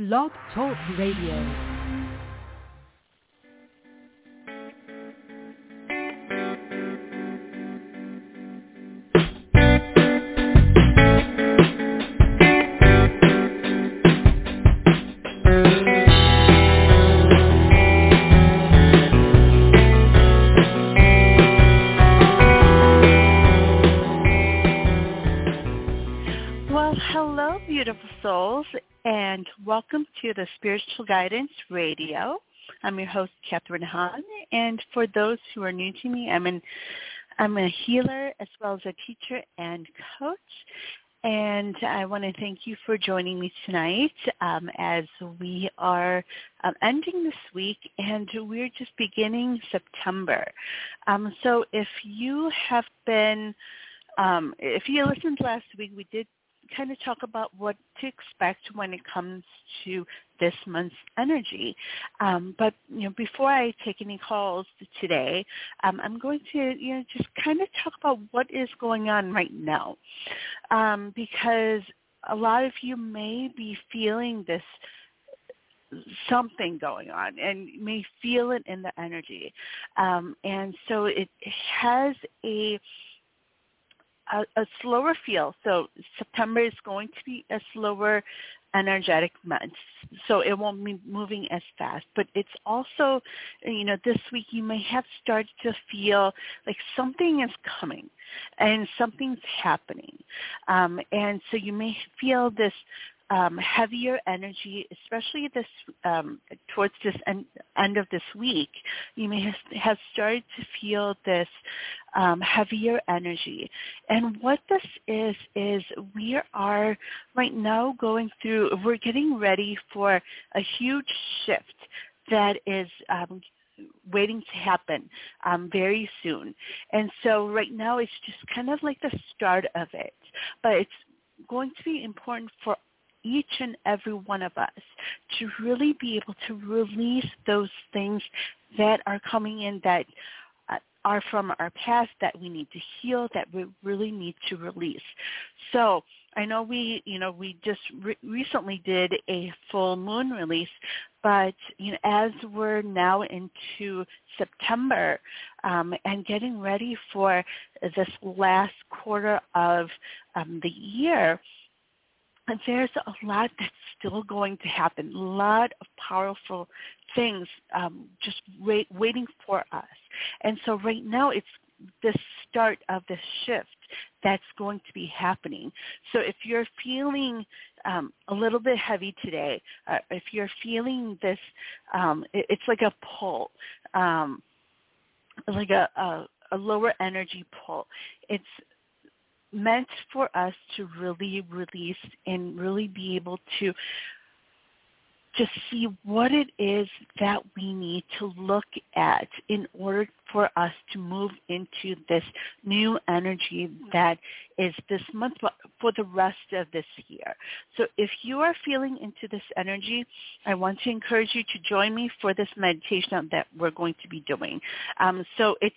Blog Talk Radio. To the Spiritual Guidance Radio. I'm your host, Catharine Han, and for those who are new to me, I'm an I'm a healer as well as a teacher and coach. And I want to thank you for joining me tonight um, as we are um, ending this week and we're just beginning September. Um, so if you have been um, if you listened last week, we did kind of talk about what to expect when it comes to this month's energy. Um, but you know, before I take any calls today, um, I'm going to you know just kind of talk about what is going on right now, um, because a lot of you may be feeling this something going on and may feel it in the energy um, and so it has a a, a slower feel. So September is going to be a slower energetic month. So it won't be moving as fast. But it's also, you know, this week you may have started to feel like something is coming and something's happening. Um, and so you may feel this um, heavier energy, especially this um, towards this end, of this week, you may have, have started to feel this um, heavier energy. And what this is is we are right now going through. We're getting ready for a huge shift that is um, waiting to happen um, very soon. And so right now it's just kind of like the start of it. But it's going to be important for each and every one of us to really be able to release those things that are coming in that uh, are from our past that we need to heal, that we really need to release. So I know we, you know, we just re- recently did a full moon release, but you know, as we're now into September um, and getting ready for this last quarter of um, the year, there's a lot that's still going to happen. A lot of powerful things um, just wait, waiting for us. And so right now it's the start of the shift that's going to be happening. So if you're feeling um, a little bit heavy today, uh, if you're feeling this, um, it, it's like a pull, um, like a, a, a lower energy pull. It's meant for us to really release and really be able to just see what it is that we need to look at in order for us to move into this new energy that is this month for the rest of this year. So if you are feeling into this energy, I want to encourage you to join me for this meditation that we're going to be doing. Um, so it's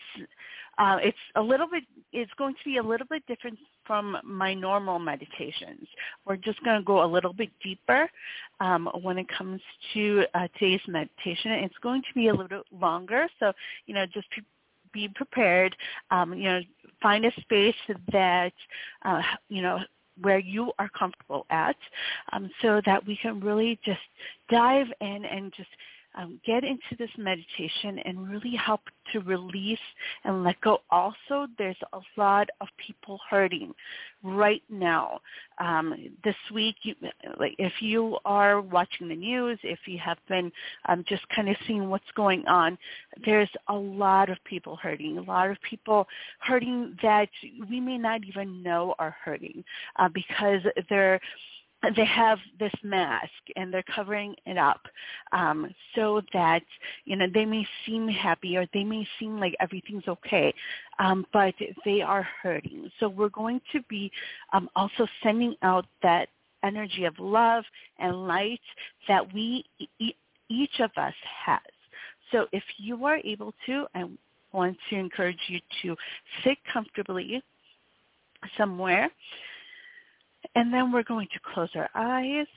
uh, it's a little bit, it's going to be a little bit different from my normal meditations. We're just going to go a little bit deeper um, when it comes to uh, today's meditation. It's going to be a little bit longer, so, you know, just be prepared. Um, you know, find a space that, uh, you know, where you are comfortable at um, so that we can really just dive in and just um, get into this meditation and really help to release and let go. Also, there's a lot of people hurting right now. Um, this week, you, like if you are watching the news, if you have been um, just kind of seeing what's going on, there's a lot of people hurting. A lot of people hurting that we may not even know are hurting uh, because they're they have this mask and they're covering it up um, so that you know they may seem happy or they may seem like everything's okay, um, but they are hurting. So we're going to be um, also sending out that energy of love and light that we each of us has. So if you are able to, I want to encourage you to sit comfortably somewhere and then we're going to close our eyes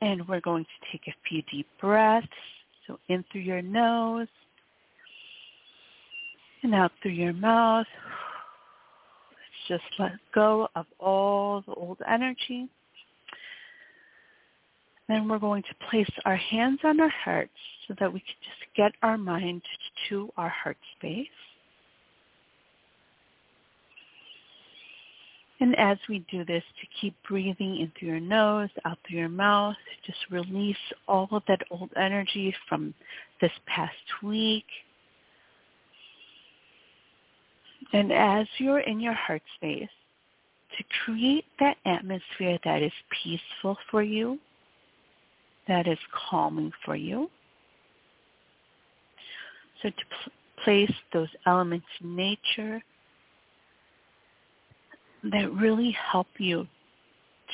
And we're going to take a few deep breaths. So in through your nose and out through your mouth. Let's just let go of all the old energy. Then we're going to place our hands on our hearts so that we can just get our mind to our heart space. And as we do this, to keep breathing in through your nose, out through your mouth, just release all of that old energy from this past week. And as you're in your heart space, to create that atmosphere that is peaceful for you, that is calming for you. So to pl- place those elements in nature that really help you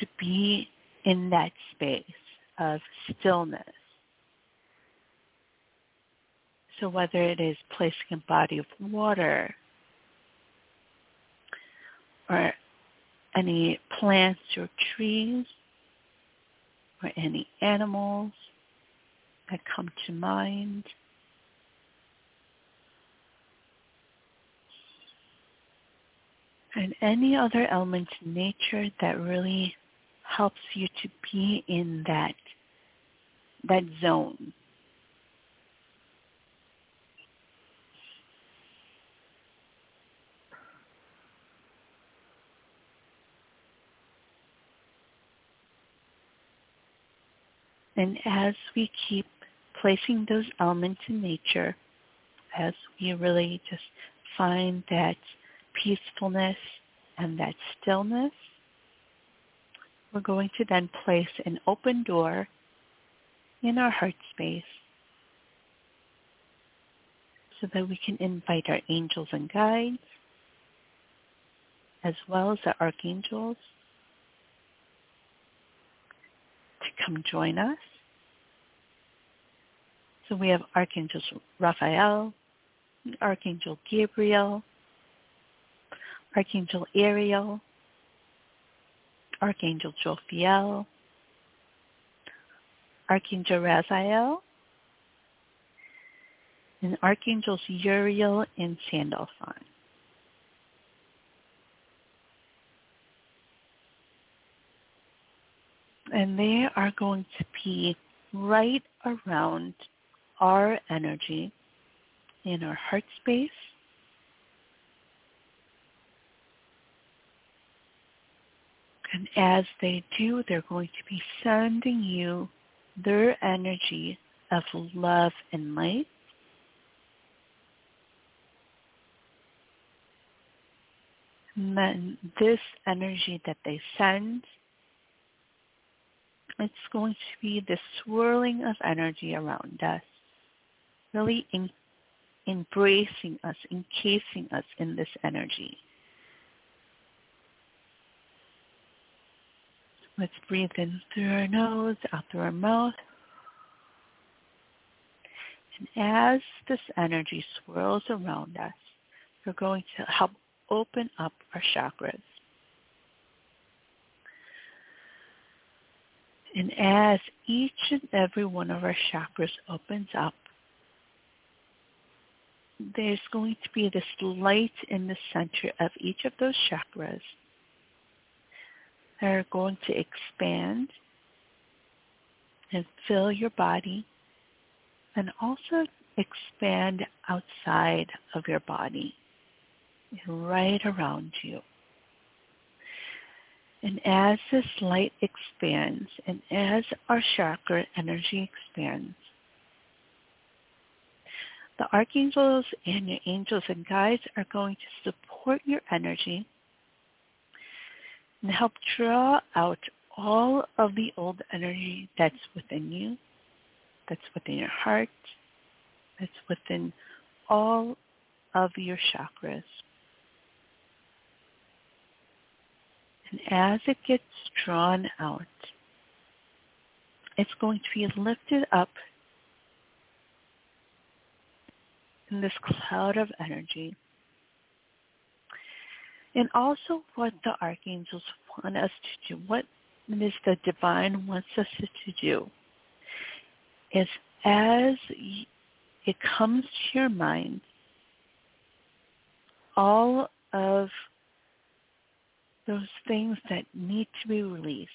to be in that space of stillness. So whether it is placing a body of water or any plants or trees or any animals that come to mind. And any other element in nature that really helps you to be in that that zone. And as we keep placing those elements in nature, as we really just find that peacefulness and that stillness, we're going to then place an open door in our heart space so that we can invite our angels and guides as well as the archangels to come join us. So we have Archangel Raphael, Archangel Gabriel, Archangel Ariel, Archangel Jophiel, Archangel Raziel, and Archangels Uriel and Sandalphon. And they are going to be right around our energy in our heart space And as they do, they're going to be sending you their energy of love and light. And then this energy that they send, it's going to be the swirling of energy around us, really in, embracing us, encasing us in this energy. Let's breathe in through our nose, out through our mouth. And as this energy swirls around us, we're going to help open up our chakras. And as each and every one of our chakras opens up, there's going to be this light in the center of each of those chakras are going to expand and fill your body and also expand outside of your body right around you. And as this light expands and as our chakra energy expands, the archangels and your angels and guides are going to support your energy and help draw out all of the old energy that's within you, that's within your heart, that's within all of your chakras. And as it gets drawn out, it's going to be lifted up in this cloud of energy and also what the archangels want us to do, what is the divine wants us to do is as it comes to your mind, all of those things that need to be released,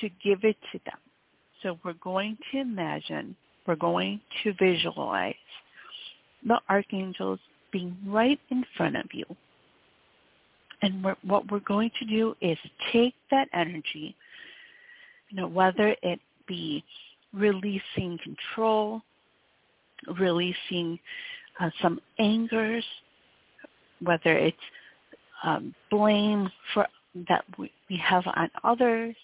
to give it to them. So we're going to imagine, we're going to visualize the archangels being right in front of you. And we're, what we're going to do is take that energy, you know, whether it be releasing control, releasing uh, some angers, whether it's um, blame for that we, we have on others,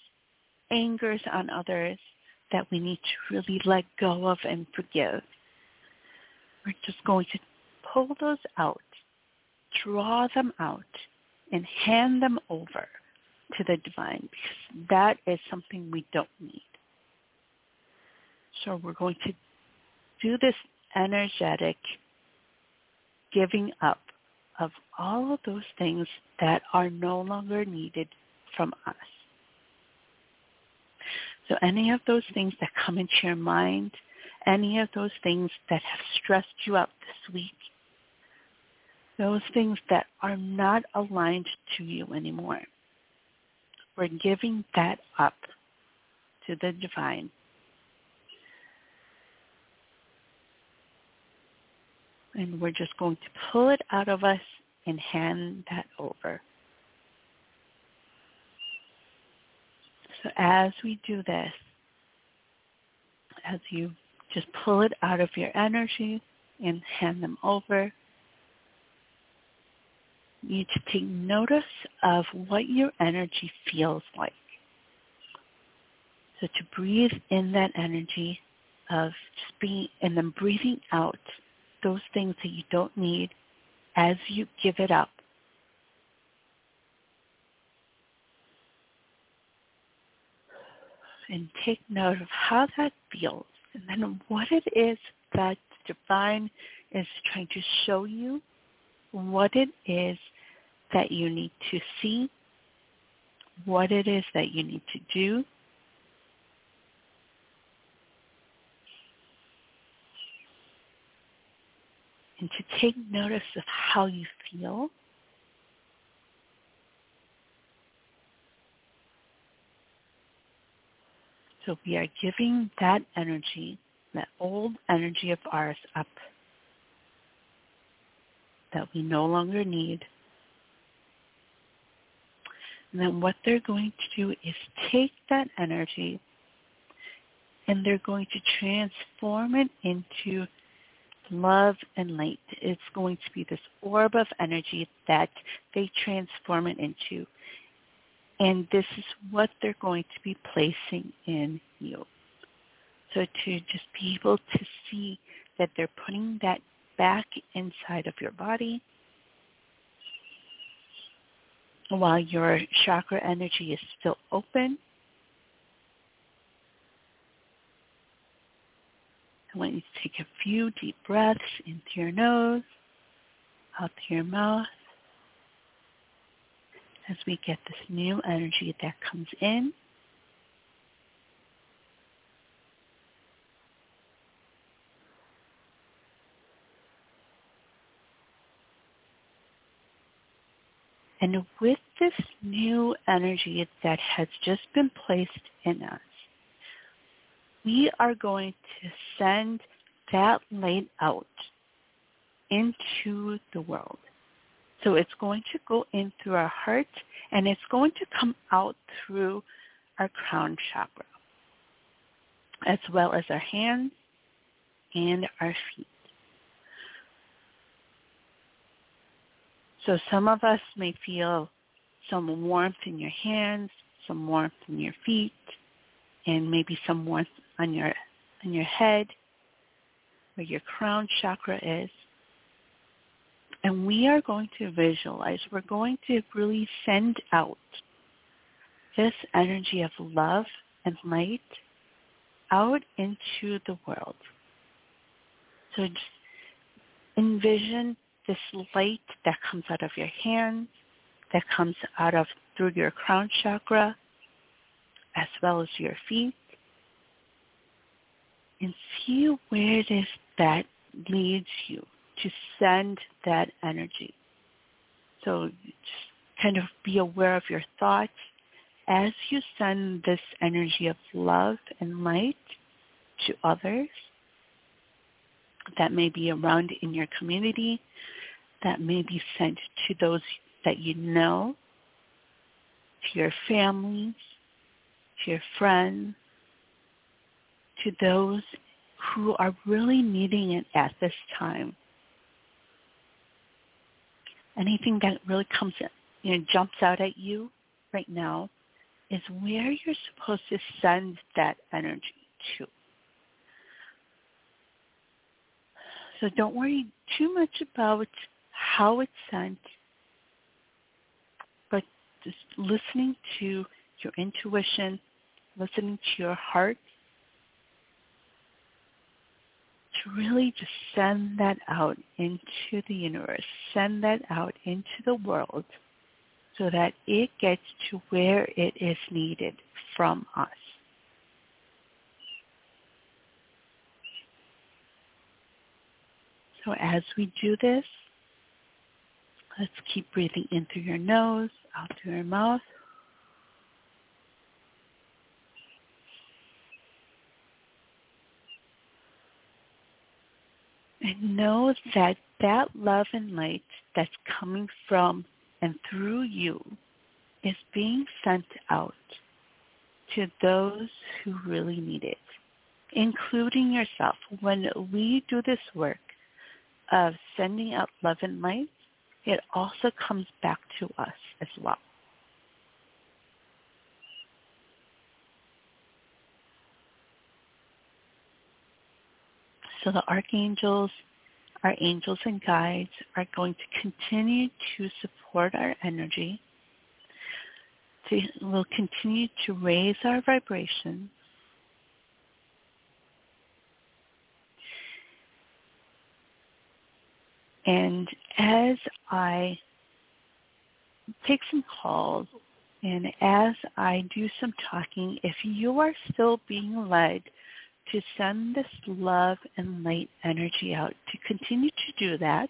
angers on others that we need to really let go of and forgive. We're just going to pull those out, draw them out, and hand them over to the divine because that is something we don't need. So we're going to do this energetic giving up of all of those things that are no longer needed from us. So any of those things that come into your mind, any of those things that have stressed you out this week, those things that are not aligned to you anymore, we're giving that up to the divine. And we're just going to pull it out of us and hand that over. So as we do this, as you just pull it out of your energy and hand them over, you need to take notice of what your energy feels like. So to breathe in that energy of just being, and then breathing out those things that you don't need as you give it up. And take note of how that feels and then what it is that divine is trying to show you, what it is that you need to see, what it is that you need to do, and to take notice of how you feel. So we are giving that energy, that old energy of ours up that we no longer need. And then what they're going to do is take that energy and they're going to transform it into love and light. It's going to be this orb of energy that they transform it into. And this is what they're going to be placing in you. So to just be able to see that they're putting that back inside of your body while your chakra energy is still open I want you to take a few deep breaths into your nose, out through your mouth, as we get this new energy that comes in. And with this new energy that has just been placed in us, we are going to send that light out into the world. So it's going to go in through our heart and it's going to come out through our crown chakra, as well as our hands and our feet. So some of us may feel some warmth in your hands, some warmth in your feet, and maybe some warmth on your on your head where your crown chakra is. And we are going to visualize, we're going to really send out this energy of love and light out into the world. So just envision this light that comes out of your hands, that comes out of through your crown chakra as well as your feet and see where it is that leads you to send that energy. So just kind of be aware of your thoughts as you send this energy of love and light to others that may be around in your community, that may be sent to those that you know, to your families, to your friends, to those who are really needing it at this time. Anything that really comes you know, jumps out at you right now is where you're supposed to send that energy to. So don't worry too much about how it's sent, but just listening to your intuition, listening to your heart, to really just send that out into the universe, send that out into the world so that it gets to where it is needed from us. So as we do this, let's keep breathing in through your nose, out through your mouth. And know that that love and light that's coming from and through you is being sent out to those who really need it, including yourself. When we do this work of sending out love and light, it also comes back to us as well. So the archangels our angels and guides are going to continue to support our energy. To, will continue to raise our vibration. And as I take some calls and as I do some talking, if you are still being led to send this love and light energy out, to continue to do that.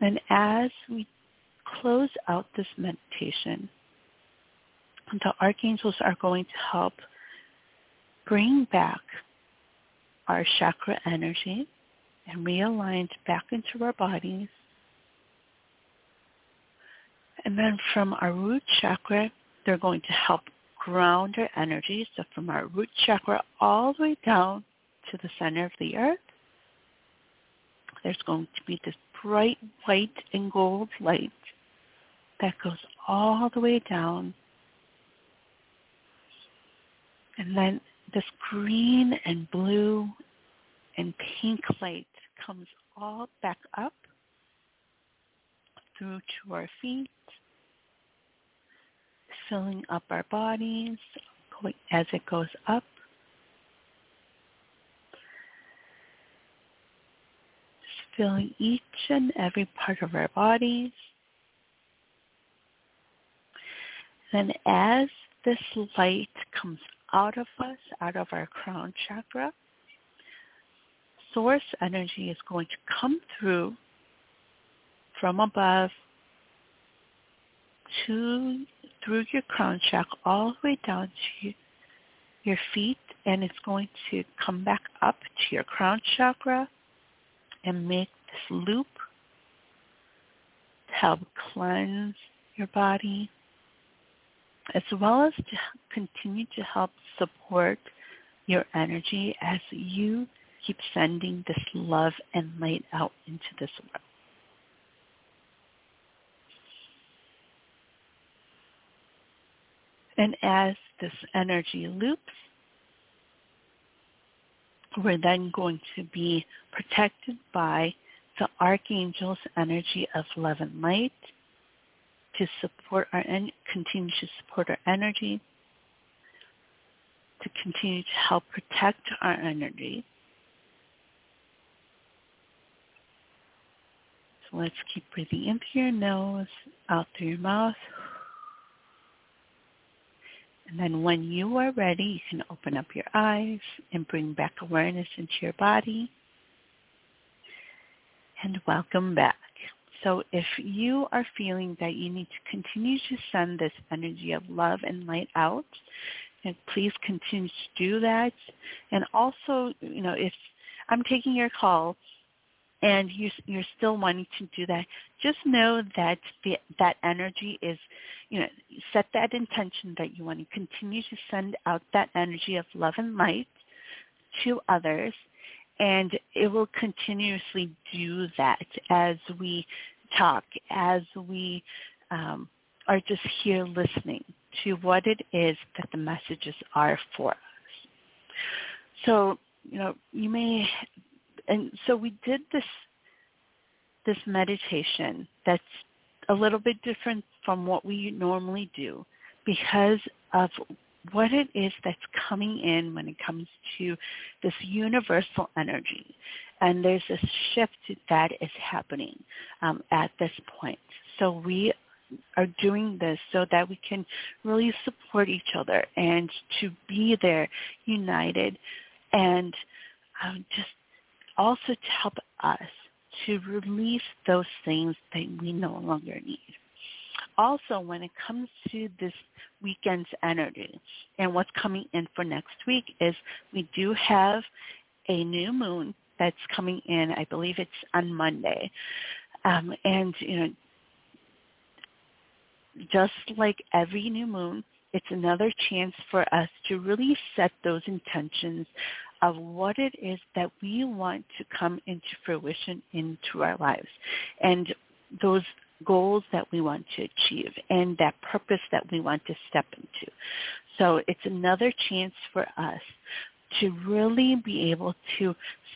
And as we close out this meditation, the archangels are going to help bring back our chakra energy and realign back into our bodies. And then from our root chakra, they're going to help ground our energy, so from our root chakra all the way down to the center of the earth, there's going to be this bright white and gold light that goes all the way down. And then this green and blue and pink light comes all back up through to our feet filling up our bodies as it goes up. Just filling each and every part of our bodies. Then as this light comes out of us, out of our crown chakra, source energy is going to come through from above to through your crown chakra all the way down to your feet and it's going to come back up to your crown chakra and make this loop to help cleanse your body as well as to continue to help support your energy as you keep sending this love and light out into this world. And as this energy loops, we're then going to be protected by the archangel's energy of love and light to support our and continue to support our energy, to continue to help protect our energy. Let's keep breathing in through your nose, out through your mouth. And then when you are ready, you can open up your eyes and bring back awareness into your body. And welcome back. So if you are feeling that you need to continue to send this energy of love and light out, and please continue to do that. And also, you know, if I'm taking your call and you, you're still wanting to do that, just know that the, that energy is, you know, set that intention that you want to continue to send out that energy of love and light to others and it will continuously do that as we talk, as we um, are just here listening to what it is that the messages are for us. So, you know, you may, and so we did this, this meditation that's a little bit different from what we normally do because of what it is that's coming in when it comes to this universal energy. And there's a shift that is happening um, at this point. So we are doing this so that we can really support each other and to be there united and um, just also to help us to release those things that we no longer need. Also, when it comes to this weekend's energy and what's coming in for next week is we do have a new moon that's coming in. I believe it's on Monday. Um, and, you know, just like every new moon, it's another chance for us to really set those intentions of what it is that we want to come into fruition into our lives and those goals that we want to achieve and that purpose that we want to step into. So it's another chance for us to really be able to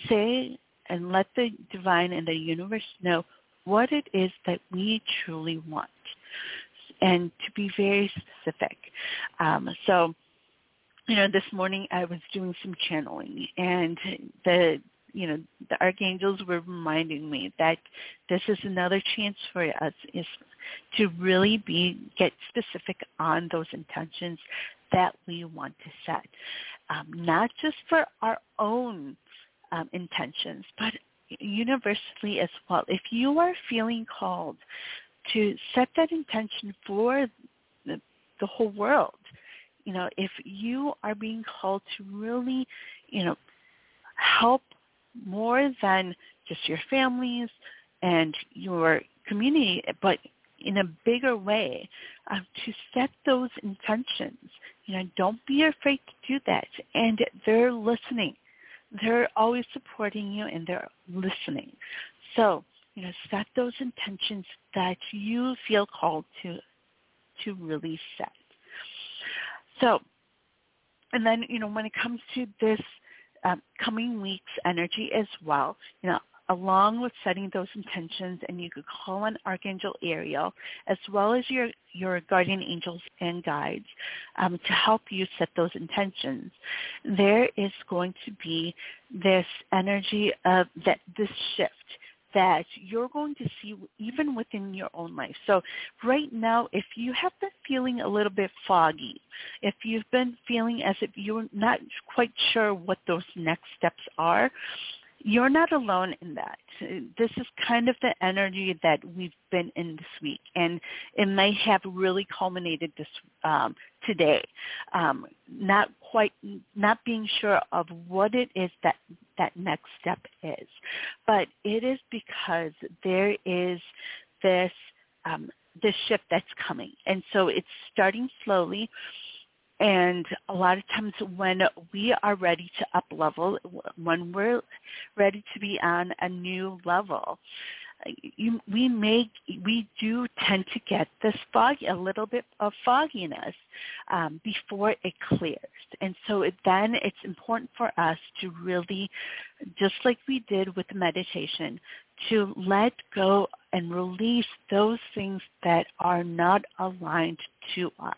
say and let the divine and the universe know what it is that we truly want and to be very specific. Um, so, you know, this morning I was doing some channeling and the you know the archangels were reminding me that this is another chance for us is to really be get specific on those intentions that we want to set. Um, not just for our own um, intentions but universally as well. If you are feeling called to set that intention for the, the whole world you know if you are being called to really you know help more than just your families and your community, but in a bigger way uh, to set those intentions. You know, don't be afraid to do that. And they're listening. They're always supporting you and they're listening. So, you know, set those intentions that you feel called to to really set. So, and then, you know, when it comes to this um, coming week's energy as well. You know, along with setting those intentions, and you could call on Archangel Ariel as well as your your guardian angels and guides um, to help you set those intentions. There is going to be this energy of that this shift that you're going to see even within your own life. So right now, if you have been feeling a little bit foggy, if you've been feeling as if you're not quite sure what those next steps are, you're not alone in that. This is kind of the energy that we've been in this week, and it may have really culminated this um, today. Um, not quite, not being sure of what it is that that next step is, but it is because there is this um, this shift that's coming, and so it's starting slowly. And a lot of times when we are ready to up level, when we're ready to be on a new level, you, we may we do tend to get this foggy a little bit of fogginess um, before it clears, and so it, then it's important for us to really, just like we did with meditation, to let go and release those things that are not aligned to us,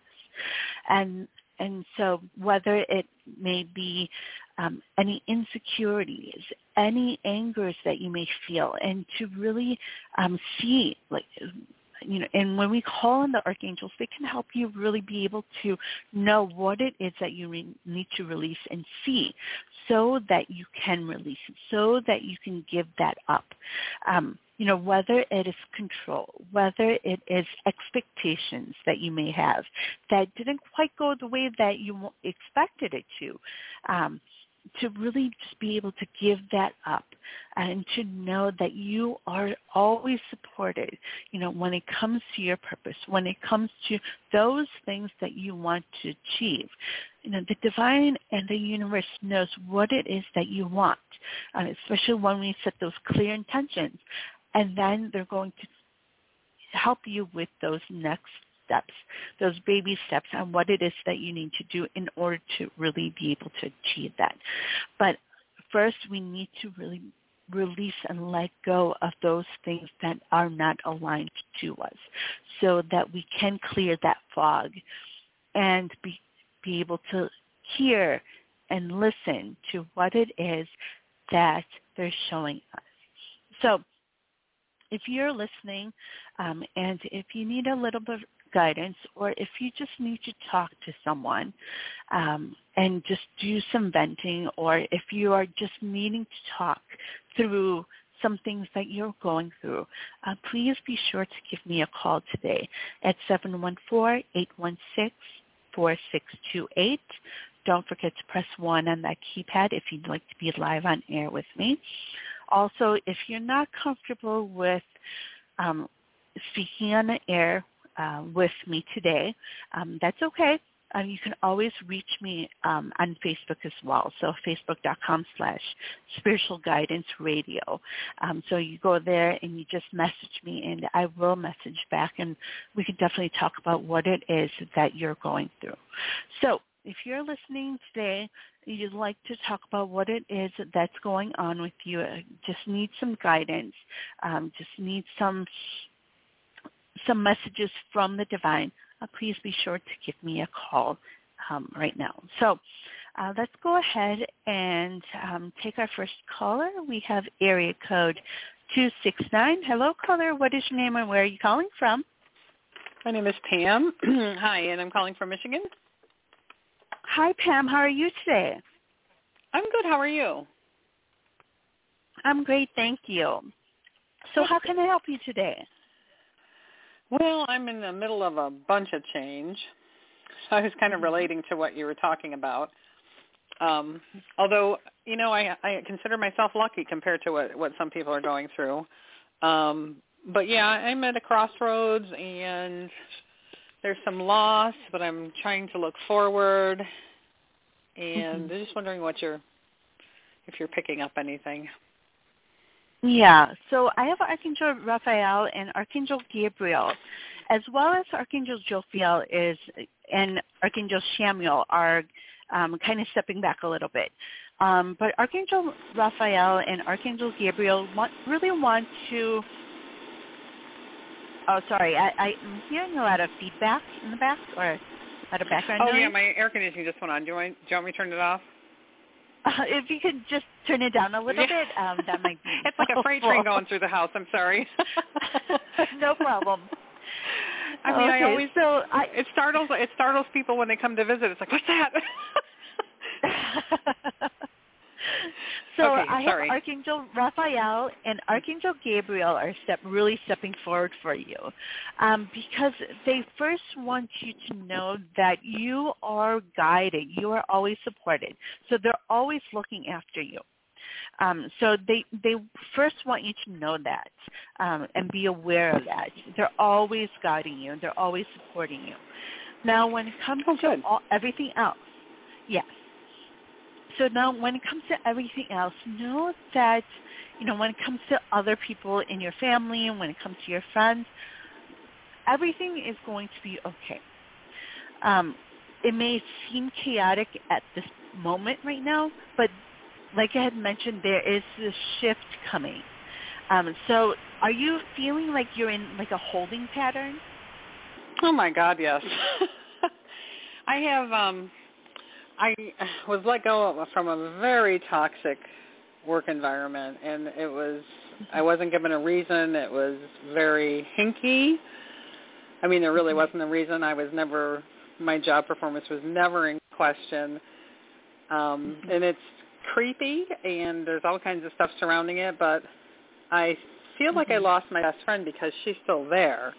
and and so whether it may be um, any insecurities, any angers that you may feel, and to really um, see like you know, and when we call on the archangels, they can help you really be able to know what it is that you re- need to release and see so that you can release it, so that you can give that up. Um, you know, whether it is control, whether it is expectations that you may have that didn't quite go the way that you expected it to. Um, to really just be able to give that up and to know that you are always supported, you know, when it comes to your purpose, when it comes to those things that you want to achieve. You know, the divine and the universe knows what it is that you want, uh, especially when we set those clear intentions. And then they're going to help you with those next steps, those baby steps on what it is that you need to do in order to really be able to achieve that. But first we need to really release and let go of those things that are not aligned to us so that we can clear that fog and be, be able to hear and listen to what it is that they're showing us. So if you're listening um, and if you need a little bit of guidance or if you just need to talk to someone um, and just do some venting or if you are just needing to talk through some things that you're going through, uh, please be sure to give me a call today at 714-816-4628. Don't forget to press 1 on that keypad if you'd like to be live on air with me. Also, if you're not comfortable with um, speaking on the air uh, with me today, um, that's okay. Uh, you can always reach me um, on Facebook as well. So facebook.com slash spiritual guidance radio. Um, so you go there and you just message me and I will message back and we can definitely talk about what it is that you're going through. So if you're listening today, you'd like to talk about what it is that's going on with you, uh, just need some guidance, um, just need some some messages from the divine, uh, please be sure to give me a call um, right now. So uh, let's go ahead and um, take our first caller. We have area code 269. Hello, caller. What is your name and where are you calling from? My name is Pam. Hi, and I'm calling from Michigan. Hi, Pam. How are you today? I'm good. How are you? I'm great, thank you. So how can I help you today? Well, I'm in the middle of a bunch of change. So I was kind of mm-hmm. relating to what you were talking about. Um, although, you know, I, I consider myself lucky compared to what, what some people are going through. Um, but yeah, I'm at a crossroads and there's some loss, but I'm trying to look forward. And mm-hmm. I'm just wondering what you're, if you're picking up anything. Yeah, so I have Archangel Raphael and Archangel Gabriel, as well as Archangel Jophiel is and Archangel Chamuel are um, kind of stepping back a little bit. Um, but Archangel Raphael and Archangel Gabriel want, really want to. Oh, sorry, I, I'm hearing a lot of feedback in the back or a lot of background oh, noise. yeah, my air conditioning just went on. Do you, want, do you want me to turn it off? Uh, if you could just turn it down a little yeah. bit, um, that might be. it's like a freight train going through the house. I'm sorry. no problem. I mean, okay, I always so I, it startles it startles people when they come to visit. It's like, what's that? so okay, I sorry. have Archangel Raphael and Archangel Gabriel are step really stepping forward for you, um, because they first want you to know that you are guided, you are always supported. So they're always looking after you. Um, so they they first want you to know that um, and be aware of that. They're always guiding you. and They're always supporting you. Now, when it comes oh, to all, everything else, yes, so now when it comes to everything else, know that, you know, when it comes to other people in your family and when it comes to your friends, everything is going to be okay. Um, it may seem chaotic at this moment right now, but like I had mentioned, there is this shift coming. Um, so are you feeling like you're in like a holding pattern? Oh my God, yes. I have um I was let go from a very toxic work environment, and it was I mm-hmm. wasn't given a reason. It was very hinky. I mean, there really mm-hmm. wasn't a reason. I was never my job performance was never in question, um, mm-hmm. and it's creepy, and there's all kinds of stuff surrounding it. But I feel like I lost my best friend because she's still there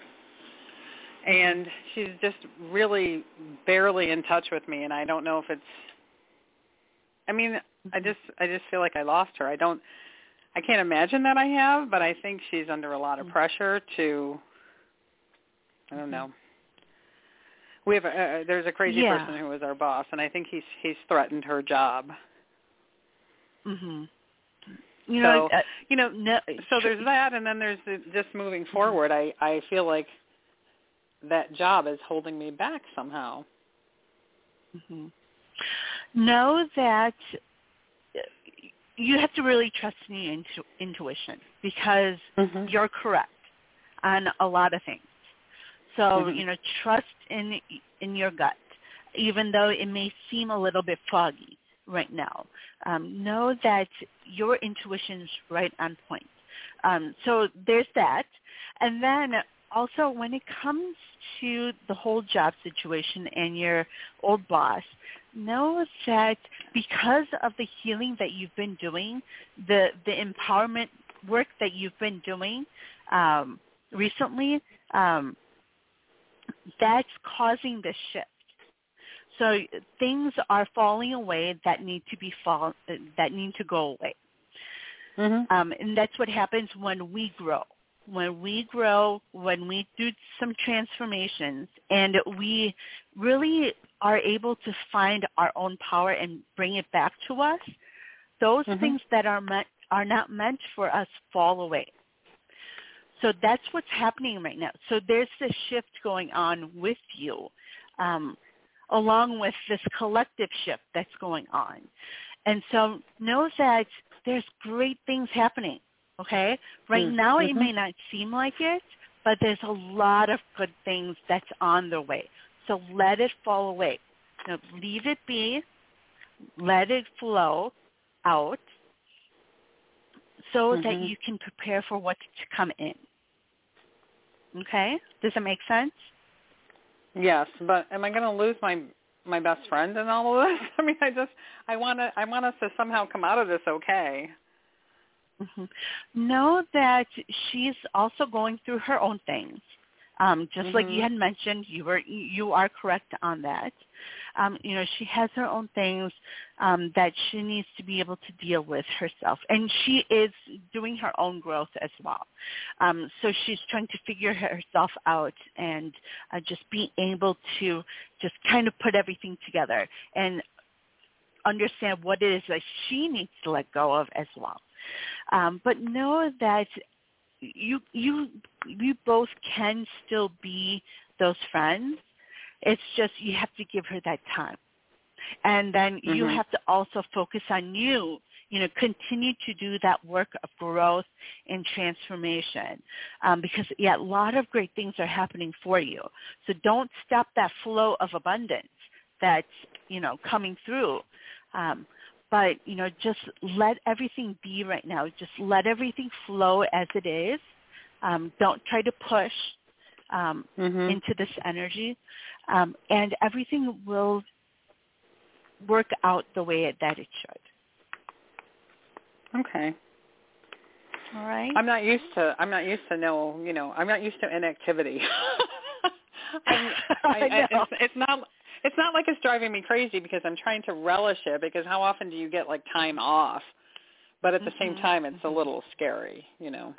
and she's just really barely in touch with me and I don't know if it's I mean, I just I just feel like I lost her. I don't I can't imagine that I have, but I think she's under a lot of pressure to I don't know. We have a, uh, there's a crazy Yeah. person who is our boss and I think he's he's threatened her job. Mhm. You know, So, uh, You know, no, so there's that and then there's the, just moving forward. I I feel like that job is holding me back somehow. hmm Know that you have to really trust in your intu- intuition because Mm-hmm. you're correct on a lot of things. So Mhm. you know, trust in in your gut, even though it may seem a little bit foggy right now. Um, know that your intuition's right on point. Um, so there's that, and then also when it comes to the whole job situation and your old boss, know that because of the healing that you've been doing, the the empowerment work that you've been doing um, recently, um, that's causing this shift. So things are falling away that need to be fall that need to go away. Mm-hmm. Um, and that's what happens when we grow. When we grow, when we do some transformations, and we really are able to find our own power and bring it back to us, those Mhm. things that are meant are not meant for us fall away. So that's what's happening right now. So there's this shift going on with you, um, along with this collective shift that's going on. And so know that there's great things happening. Okay, right Mm, now it mhm. may not seem like it, but there's a lot of good things that's on the way. So let it fall away. Know, leave it be. Let it flow out, so that Mhm. you can prepare for what's to come in. Okay, does that make sense? Yes, but am I going to lose my my best friend in all of this? I mean, I just I want to I want us to somehow come out of this okay. Hmm Know that she's also going through her own things. Um, just like you had mentioned, you were you are correct on that. Um, you know, she has her own things um, that she needs to be able to deal with herself, and she is doing her own growth as well. Um, so she's trying to figure herself out and uh, just be able to just kind of put everything together and understand what it is that she needs to let go of as well. Um, but know that you you you both can still be those friends. It's just you have to give her that time, and then you Mhm. have to also focus on you. You know, continue to do that work of growth and transformation, um, because yeah, a lot of great things are happening for you. So don't stop that flow of abundance that's you know coming through. Um, but you know just let everything be right now just let everything flow as it is um, don't try to push um, Mhm. into this energy um, and everything will work out the way that it should Okay. all right I'm not used to I'm not used to no, you know, I'm not used to inactivity. I'm, I know. It's, it's not it's not like it's driving me crazy because I'm trying to relish it because how often do you get like time off? But at the same Mhm, time it's a mhm. little scary, you know.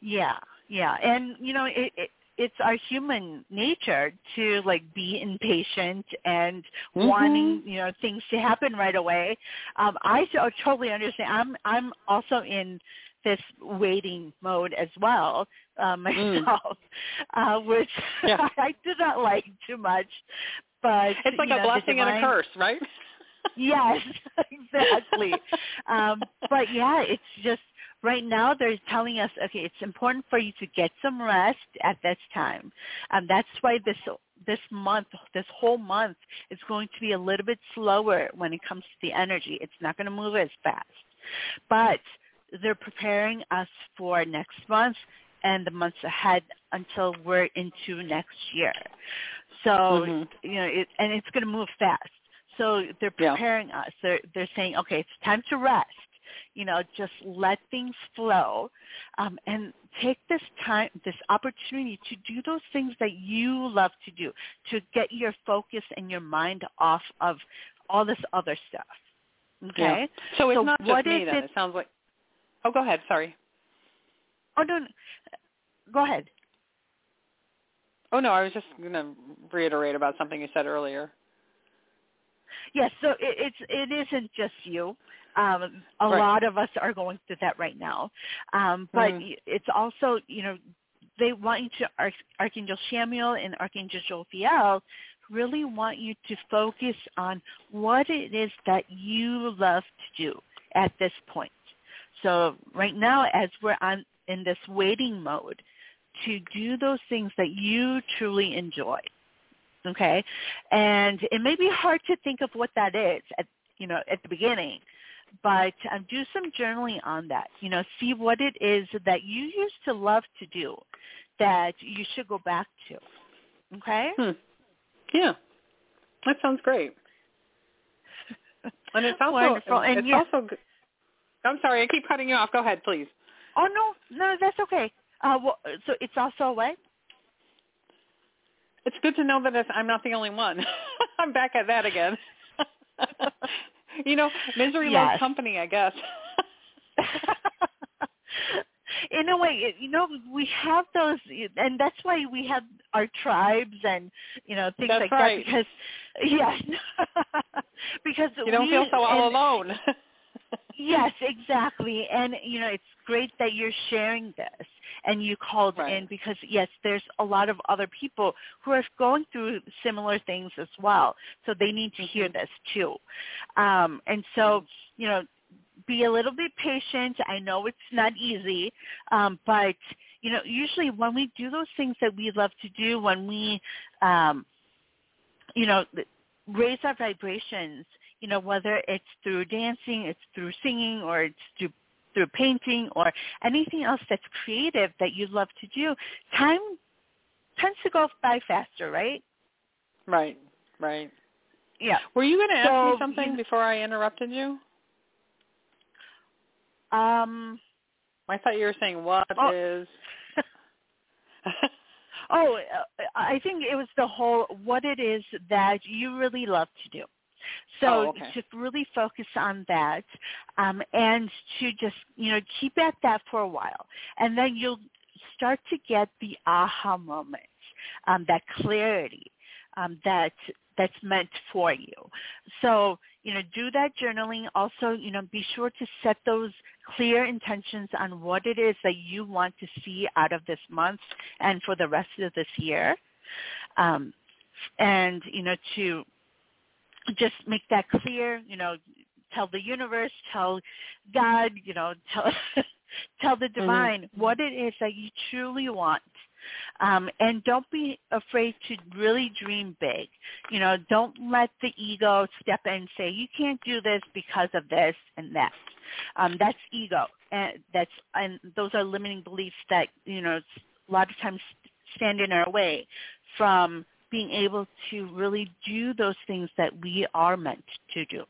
yeah yeah and you know it, it it's our human nature to like be impatient and Mhm. wanting you know things to happen right away um i so- totally understand i'm i'm also in this waiting mode as well uh, myself uh which Mm. Yeah. i do not like too much but It's like a know, blessing and a curse, right? Yes, exactly. um, but yeah, it's just right now they're telling us, okay, it's important for you to get some rest at this time. Um, that's why this this month, this whole month is going to be a little bit slower when it comes to the energy. It's not going to move as fast. But they're preparing us for next month and the months ahead until we're into next year. So, mm-hmm. you know, it, and it's going to move fast. So they're preparing yeah. us. They're they're saying, okay, it's time to rest. You know, just let things flow, um, and take this time, this opportunity to do those things that you love to do, to get your focus and your mind off of all this other stuff. Okay. Yeah. So it's so not just me then. It, it sounds like. Oh, go ahead. Sorry. Oh no, no. Go ahead. Oh no, I was just going to reiterate about something you said earlier. Yes, so it, it's it isn't just you. Um, a right. lot of us are going through that right now, um, but mm-hmm. it's also you know they want you to Archangel Chamuel and Archangel Jophiel really want you to focus on what it is that you love to do at this point. So right now, as we're on in this waiting mode, to do those things that you truly enjoy. Okay, and it may be hard to think of what that is at you know at the beginning, but um, do some journaling on that. You know, see what it is that you used to love to do that you should go back to. Okay. Hmm. Yeah, that sounds great. And it's also wonderful. And it's yeah. also. I'm sorry, I keep cutting you off. Go ahead, please. Oh no, no, that's okay. Uh, well, so it's also a what? It's good to know that I'm not the only one. I'm back at that again. you know, misery yes. loves company, I guess. in a way, you know, we have those, and that's why we have our tribes and you know things that's like right. that. Because yes, because you don't we, feel so all and, alone. Yes, exactly, and you know, it's great that you're sharing this and you called right. in because yes, there's a lot of other people who are going through similar things as well. So they need to hear mm-hmm. this too. Um, and so, mm-hmm. you know, be a little bit patient. I know it's not easy, um, but you know, usually when we do those things that we love to do, when we, um, you know, raise our vibrations, you know, whether it's through dancing, it's through singing, or it's through through painting or anything else that's creative that you love to do, time tends to go by faster, right? Right, right. Yeah. Were you going to ask so, me something before I interrupted you? Um, I thought you were saying what oh. is. oh, uh, I think it was the whole what it is that you really love to do. So oh, okay. to really focus on that um, and to just, you know, keep at that for a while. And then you'll start to get the aha moments, um, that clarity um, that that's meant for you. So, you know, do that journaling. Also, you know, be sure to set those clear intentions on what it is that you want to see out of this month and for the rest of this year. Um, and, you know, to just make that clear, you know, tell the universe, tell God, you know, tell tell the mm-hmm. divine mm-hmm. what it is that you truly want. Um, and don't be afraid to really dream big. You know, don't let the ego step in and say, you can't do this because of this and that. Um, that's ego. And that's and those are limiting beliefs that, you know, a lot of times stand in our way from being able to really do those things that we are meant to do.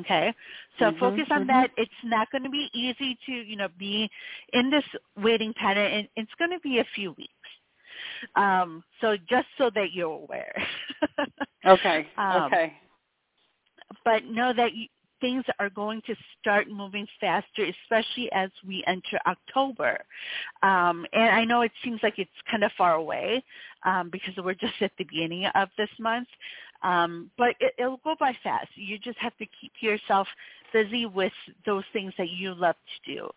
Okay, so mm-hmm, focus on mm-hmm. that. It's not going to be easy to, you know, be in this waiting pattern, and it's going to be a few weeks. Um, so just so that you're aware. okay. Um, okay. But know that you, things are going to start moving faster, especially as we enter October. Um, and I know it seems like it's kind of far away um, because we're just at the beginning of this month, um, but it, it'll go by fast. You just have to keep yourself busy with those things that you love to do.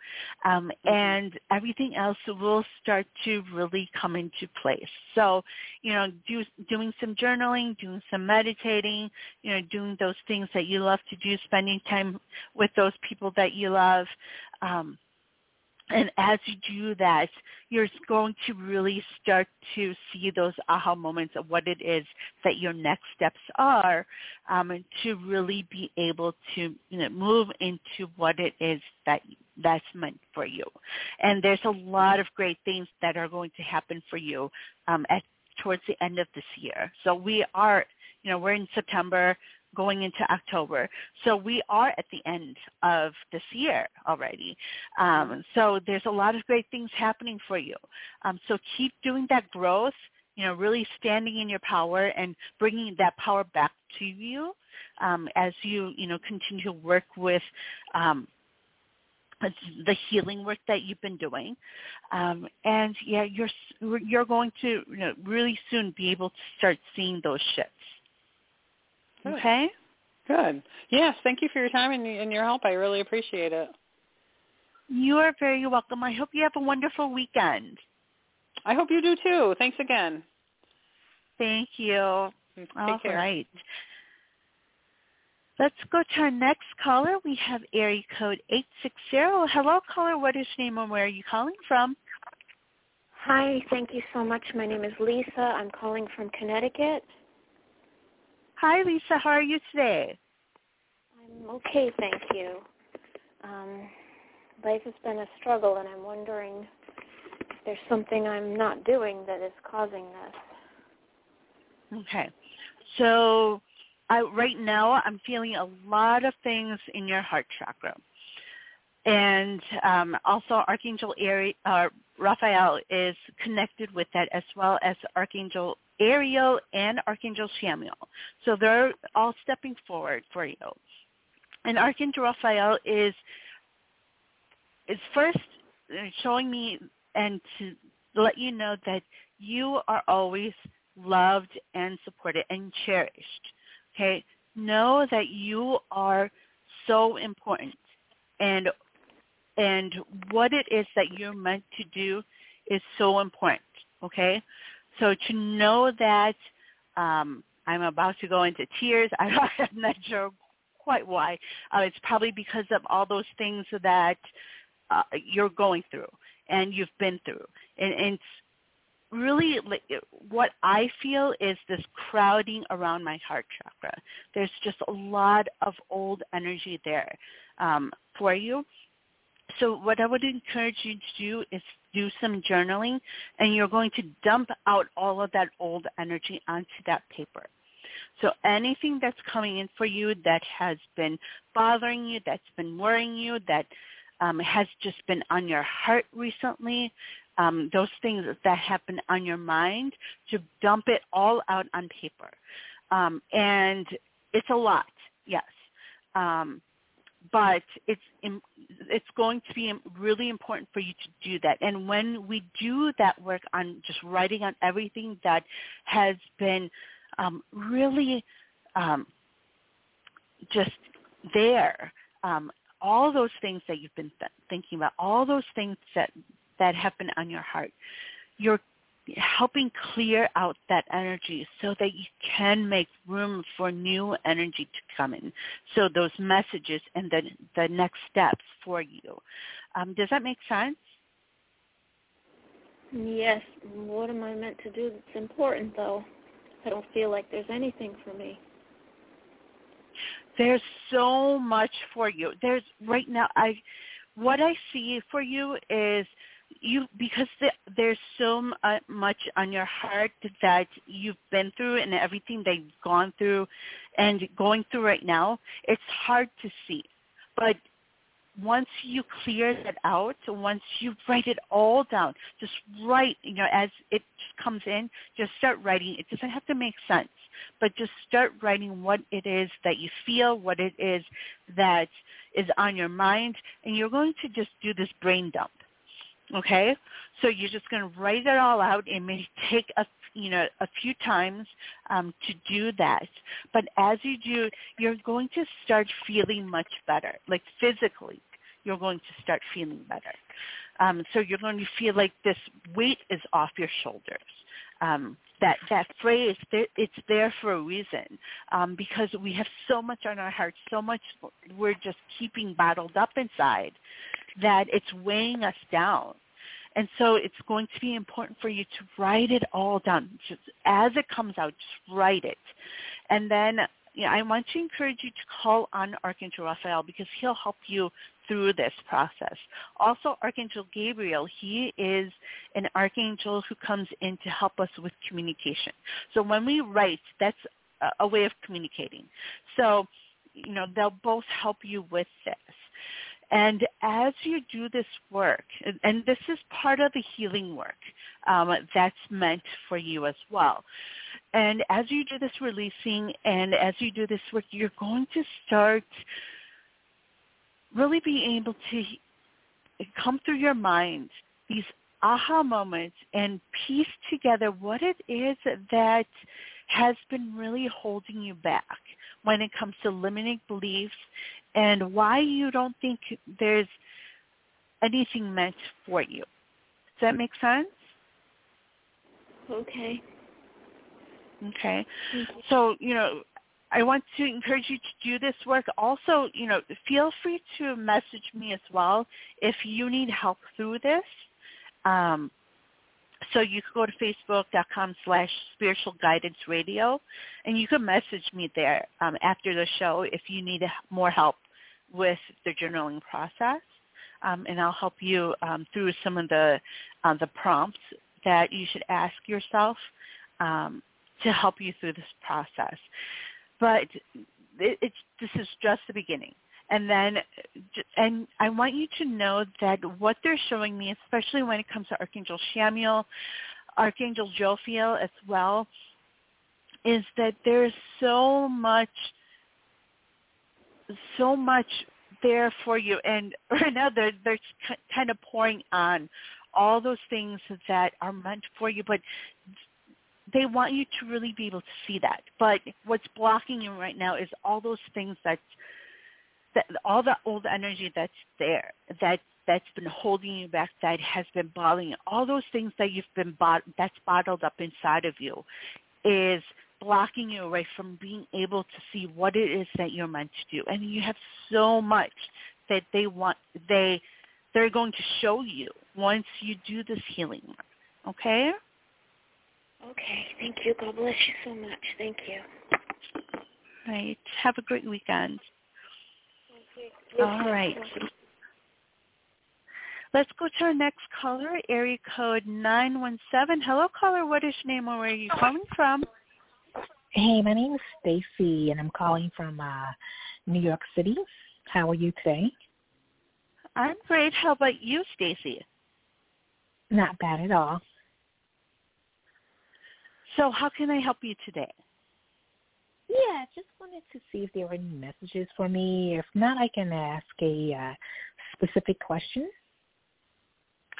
Um, mm-hmm. And everything else will start to really come into place. So, you know, do, doing some journaling, doing some meditating, you know, doing those things that you love to do, spending time with those people that you love. Um, and as you do that, you're going to really start to see those aha moments of what it is that your next steps are um, to really be able to you know, move into what it is that that's meant for you. And there's a lot of great things that are going to happen for you um, at towards the end of this year. So we are, you know, we're in September going into October. So we are at the end of this year already. Um, so there's a lot of great things happening for you. Um, so keep doing that growth, you know, really standing in your power and bringing that power back to you um, as you, you know, continue to work with um, the healing work that you've been doing, um, and yeah, you're you're going to you know, really soon be able to start seeing those shifts. Good. Okay. Good. Yes. Thank you for your time and, and your help. I really appreciate it. You are very welcome. I hope you have a wonderful weekend. I hope you do too. Thanks again. Thank you. Mm, take All care. right. Let's go to our next caller. We have area code 860. Hello, caller. What is your name and where are you calling from? Hi, thank you so much. My name is Lisa. I'm calling from Connecticut. Hi, Lisa. How are you today? I'm okay, thank you. Um, life has been a struggle, and I'm wondering if there's something I'm not doing that is causing this. Okay. So I, right now I'm feeling a lot of things in your heart chakra. And um, also Archangel Ari- uh, Raphael is connected with that as well as Archangel Ariel and Archangel Chamuel. So they're all stepping forward for you. And Archangel Raphael is is first showing me and to let you know that you are always loved and supported and cherished. Okay? Know that you are so important and and what it is that you're meant to do is so important. Okay? So to know that um, I'm about to go into tears, I'm not sure quite why. Uh, it's probably because of all those things that uh, you're going through and you've been through. And, and it's really what I feel is this crowding around my heart chakra. There's just a lot of old energy there um, for you. So what I would encourage you to do is do some journaling and you're going to dump out all of that old energy onto that paper. So anything that's coming in for you that has been bothering you, that's been worrying you, that um, has just been on your heart recently, um, those things that have been on your mind, to dump it all out on paper. Um, and it's a lot, yes. Um, but it's it's going to be really important for you to do that. And when we do that work on just writing on everything that has been um, really um, just there, um, all those things that you've been th- thinking about, all those things that that have been on your heart, you're helping clear out that energy so that you can make room for new energy to come in. So those messages and the, the next steps for you. Um, does that make sense? Yes. What am I meant to do that's important, though? I don't feel like there's anything for me. There's so much for you. There's right now. I what I see for you is you because the, there's so uh, much on your heart that you've been through and everything that you've gone through and going through right now it's hard to see. But once you clear that out once you write it all down just write you know as it comes in just start writing. It doesn't have to make sense but just start writing what it is that you feel what it is that is on your mind and you're going to just do this brain dump Okay, so you're just going to write it all out. It may take a you know a few times um, to do that, but as you do, you're going to start feeling much better, like physically. You're going to start feeling better. Um, so you're going to feel like this weight is off your shoulders. Um, that that phrase it's there for a reason um, because we have so much on our hearts, so much we're just keeping bottled up inside that it's weighing us down. And so it's going to be important for you to write it all down. Just as it comes out, just write it. And then you know, I want to encourage you to call on Archangel Raphael because he'll help you through this process. Also, Archangel Gabriel, he is an archangel who comes in to help us with communication. So when we write, that's a way of communicating. So, you know, they'll both help you with this. And as you do this work, and this is part of the healing work um, that's meant for you as well. And as you do this releasing and as you do this work, you're going to start really being able to come through your mind these aha moments and piece together what it is that has been really holding you back when it comes to limiting beliefs and why you don't think there's anything meant for you. Does that make sense? Okay. Okay. So, you know, I want to encourage you to do this work. Also, you know, feel free to message me as well if you need help through this. Um, so you can go to facebook.com slash spiritual guidance radio and you can message me there um, after the show if you need more help with the journaling process. Um, and I'll help you um, through some of the uh, the prompts that you should ask yourself um, to help you through this process. But it, it's this is just the beginning. And then, and I want you to know that what they're showing me, especially when it comes to Archangel Chamuel, Archangel Jophiel as well, is that there's so much, so much there for you. And right now they're, they're kind of pouring on all those things that are meant for you, but they want you to really be able to see that. But what's blocking you right now is all those things that that all the old energy that's there, that that's been holding you back, that has been bothering you, all those things that you've been bot- that's bottled up inside of you, is blocking you away from being able to see what it is that you're meant to do. And you have so much that they want they they're going to show you once you do this healing work. Okay? Okay, thank you. God bless you so much. Thank you. Right. Have a great weekend. All right. Let's go to our next caller, area code 917. Hello, caller. What is your name or where are you calling from? Hey, my name is Stacy, and I'm calling from uh, New York City. How are you today? I'm great. How about you, Stacy? Not bad at all. So how can I help you today? Yeah, just wanted to see if there were any messages for me. If not, I can ask a uh, specific question.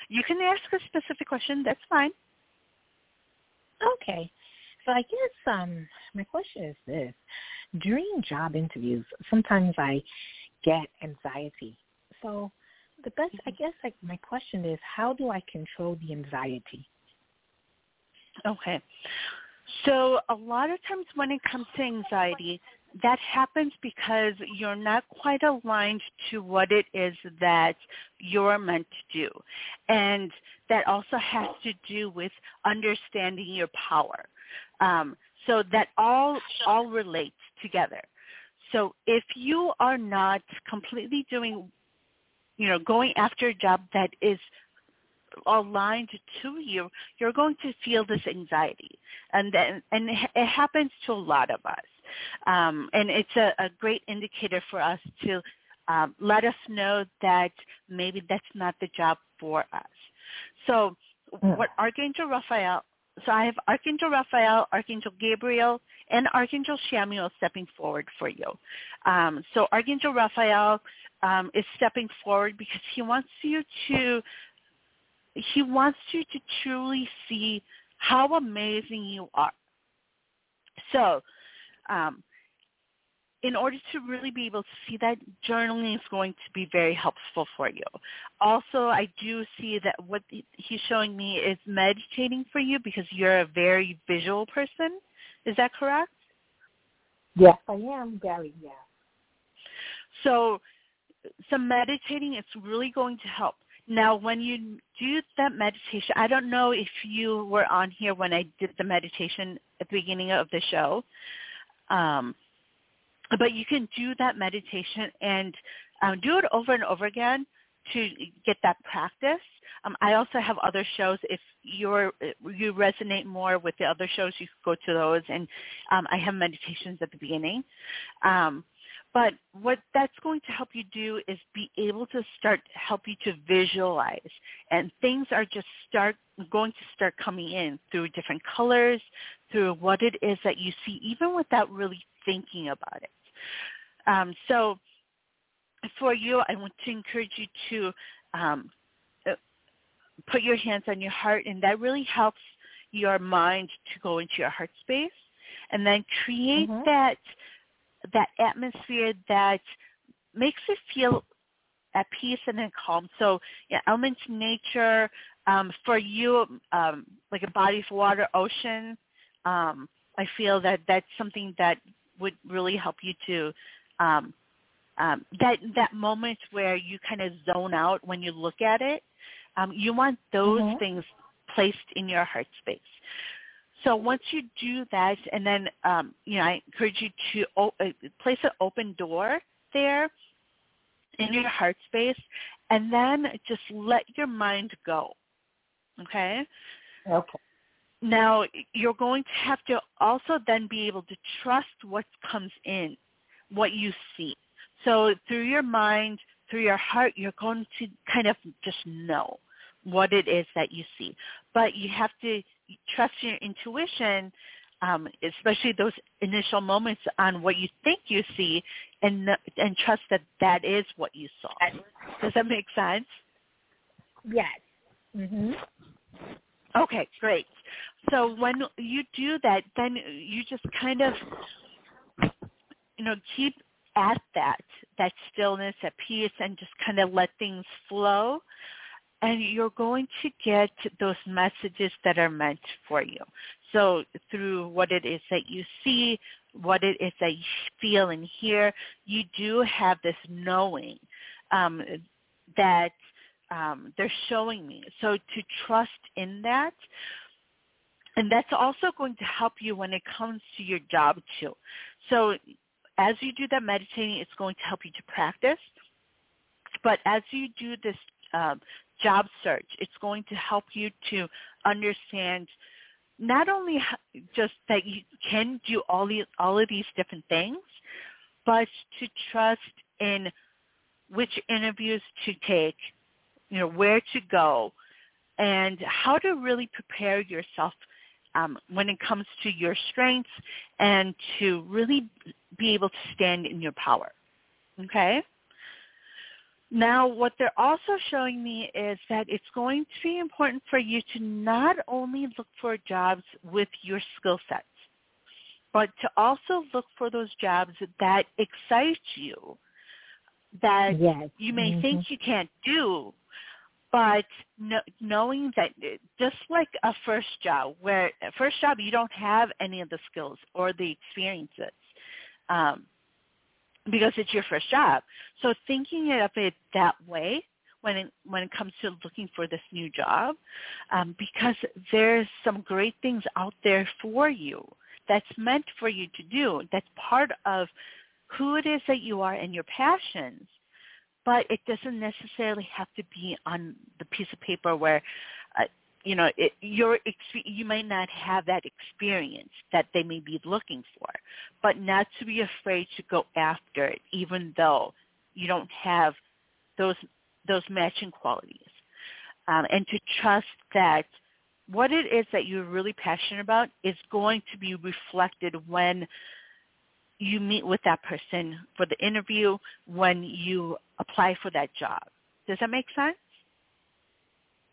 You can ask a specific question. That's fine. Okay. So I guess um, my question is this. During job interviews, sometimes I get anxiety. So the best, I guess, like my question is, how do I control the anxiety? Okay. So a lot of times when it comes to anxiety, that happens because you're not quite aligned to what it is that you're meant to do. And that also has to do with understanding your power. Um, so that all all relates together. So if you are not completely doing, you know, going after a job that is aligned to you, you're going to feel this anxiety, and then and it happens to a lot of us, um, and it's a, a great indicator for us to um, let us know that maybe that's not the job for us. So, mm. what Archangel Raphael so I have Archangel Raphael, Archangel Gabriel, and Archangel Chamuel stepping forward for you. Um, so Archangel Raphael um, is stepping forward because he wants you to he wants you to truly see how amazing you are. So, um, in order to really be able to see that, journaling is going to be very helpful for you. Also, I do see that what he's showing me is meditating for you because you're a very visual person. Is that correct? Yes, I am very, yes. So some meditating is really going to help. Now, when you do that meditation, I don't know if you were on here when I did the meditation at the beginning of the show. Um, but you can do that meditation and um, do it over and over again to get that practice. Um, I also have other shows. If you're you resonate more with the other shows, you can go to those. And um, I have meditations at the beginning. Um, but what that's going to help you do is be able to start help you to visualize, and things are just start going to start coming in through different colors, through what it is that you see, even without really thinking about it. Um, so for you, I want to encourage you to um, uh, put your hands on your heart, and that really helps your mind to go into your heart space, and then create mm-hmm. that that atmosphere that makes it feel at peace and then calm. So yeah, elements nature um, for you, um, like a body of water, ocean. Um, I feel that that's something that would really help you to um, um, that that moment where you kind of zone out when you look at it. Um, you want those mm-hmm. things placed in your heart space. So once you do that, and then um, you know, I encourage you to o- uh, place an open door there in your heart space, and then just let your mind go. Okay. Okay. Now, you're going to have to also then be able to trust what comes in, what you see. So through your mind, through your heart, you're going to kind of just know what it is that you see. But you have to trust your intuition, um, especially those initial moments on what you think you see, and and trust that that is what you saw. Does that make sense? Yes. Mhm. Okay, great. So when you do that, then you just kind of, you know, keep at that, that stillness, at peace, and just kind of let things flow. And you're going to get those messages that are meant for you. So through what it is that you see, what it is that you feel and hear, you do have this knowing um, that um, they're showing me. So to trust in that, and that's also going to help you when it comes to your job too. So as you do that meditating, it's going to help you to practice. But as you do this um, job search, it's going to help you to understand not only just that you can do all these all of these different things, but to trust in which interviews to take, you know, where to go, and how to really prepare yourself um, when it comes to your strengths and to really be able to stand in your power. Okay? Now, what they're also showing me is that it's going to be important for you to not only look for jobs with your skill sets, but to also look for those jobs that excite you, that yes. you may mm-hmm. think you can't do, but no, knowing that just like a first job where first job you don't have any of the skills or the experiences um, because it's your first job. So thinking of it that way when it, when it comes to looking for this new job um, because there's some great things out there for you that's meant for you to do that's part of who it is that you are and your passions. But it doesn't necessarily have to be on the piece of paper where uh, you know it, your you may not have that experience that they may be looking for but not to be afraid to go after it even though you don't have those those matching qualities um, and to trust that what it is that you're really passionate about is going to be reflected when you meet with that person for the interview when you apply for that job. Does that make sense?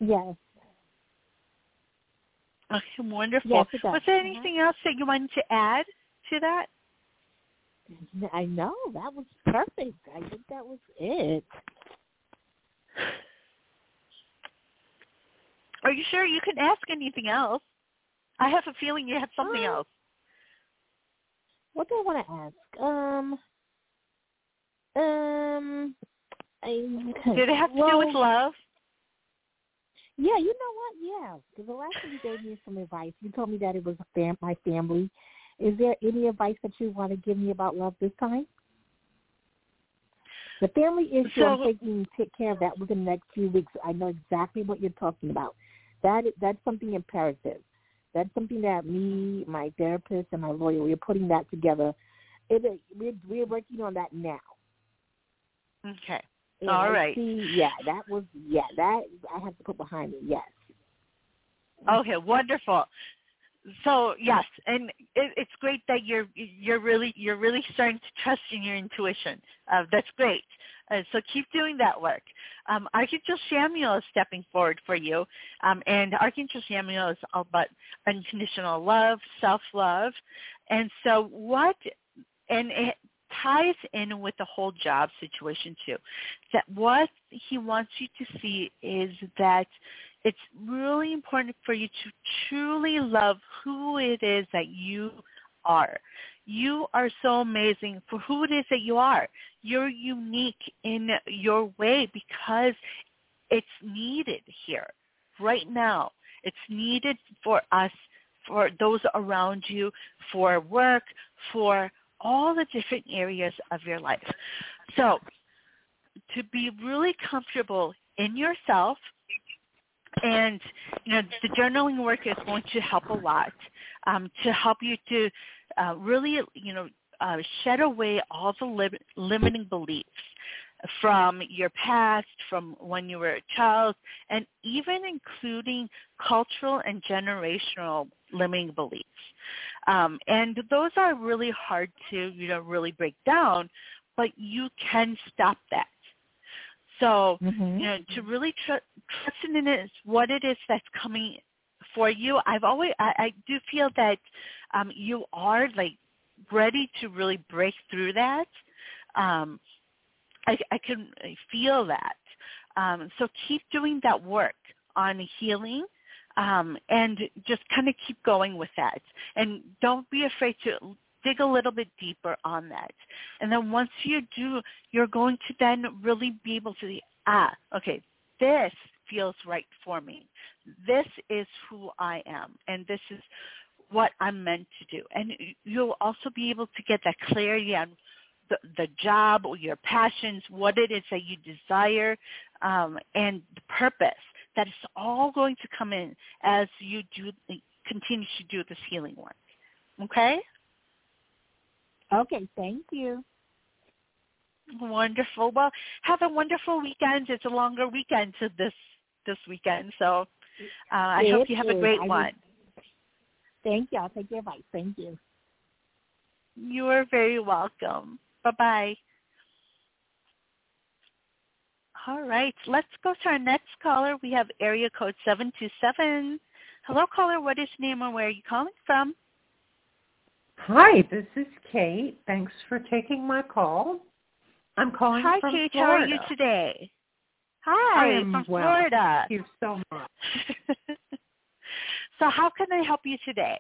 Yes. Okay, wonderful. Yes, it does. Was there mm-hmm. anything else that you wanted to add to that? I know that was perfect. I think that was it. Are you sure you can ask anything else? I have a feeling you have something Uh, else. What do I want to ask? Um, um, I, Did it have to well, do with love? Yeah, you know what? Yeah, because the last time you gave me some advice, you told me that it was fam- my family. Is there any advice that you want to give me about love this time? The family issue, I'm So- taking take care of that within the next few weeks. I know exactly what you're talking about. That is, that's something imperative. That's something that me, my therapist, and my lawyer we're putting that together. It, we're we're working on that now. Okay. And All right. See, yeah, that was yeah that I have to put behind me. Yes. Okay, wonderful. So yes, and it, it's great that you're you're really you're really starting to trust in your intuition. Uh, that's great. Uh, so keep doing that work. Um, Archangel Chamuel is stepping forward for you, um, and Archangel Chamuel is all about unconditional love, self-love, and so what? And it ties in with the whole job situation too. That what he wants you to see is that it's really important for you to truly love who it is that you are. You are so amazing for who it is that you are. You're unique in your way because it's needed here right now. It's needed for us, for those around you, for work, for all the different areas of your life. So to be really comfortable in yourself, and you know the journaling work is going to help a lot um, to help you to uh, really you know uh, shed away all the lim- limiting beliefs from your past, from when you were a child, and even including cultural and generational limiting beliefs. Um, and those are really hard to you know really break down, but you can stop that. So Mm-hmm. you know, to really tr- trust in it is what it is that's coming for you. I've always, I, I do feel that um, you are like ready to really break through that. Um, I, I can feel that. Um, so keep doing that work on healing. Um, and just kind of keep going with that. And don't be afraid to dig a little bit deeper on that. And then once you do, you're going to then really be able to see, ah, okay, this feels right for me. This is who I am, and this is what I'm meant to do. And you'll also be able to get that clarity on the, the job or your passions, what it is that you desire, um, and the purpose. That is all going to come in as you do continue to do this healing work. Okay? Okay, thank you. Wonderful. Well, have a wonderful weekend. It's a longer weekend to this this weekend, so uh, I It hope you have a great I will- one. Thank you. I'll take your advice. Thank you. You are very welcome. Bye bye. All right, let's go to our next caller. We have area code seven two seven. Hello, caller. What is your name and where are you calling from? Hi, this is Kate. Thanks for taking my call. I'm calling Hi, from Kate. Florida. How are you today? Hi, I am from well. Florida. Thank you so much. so, how can I help you today?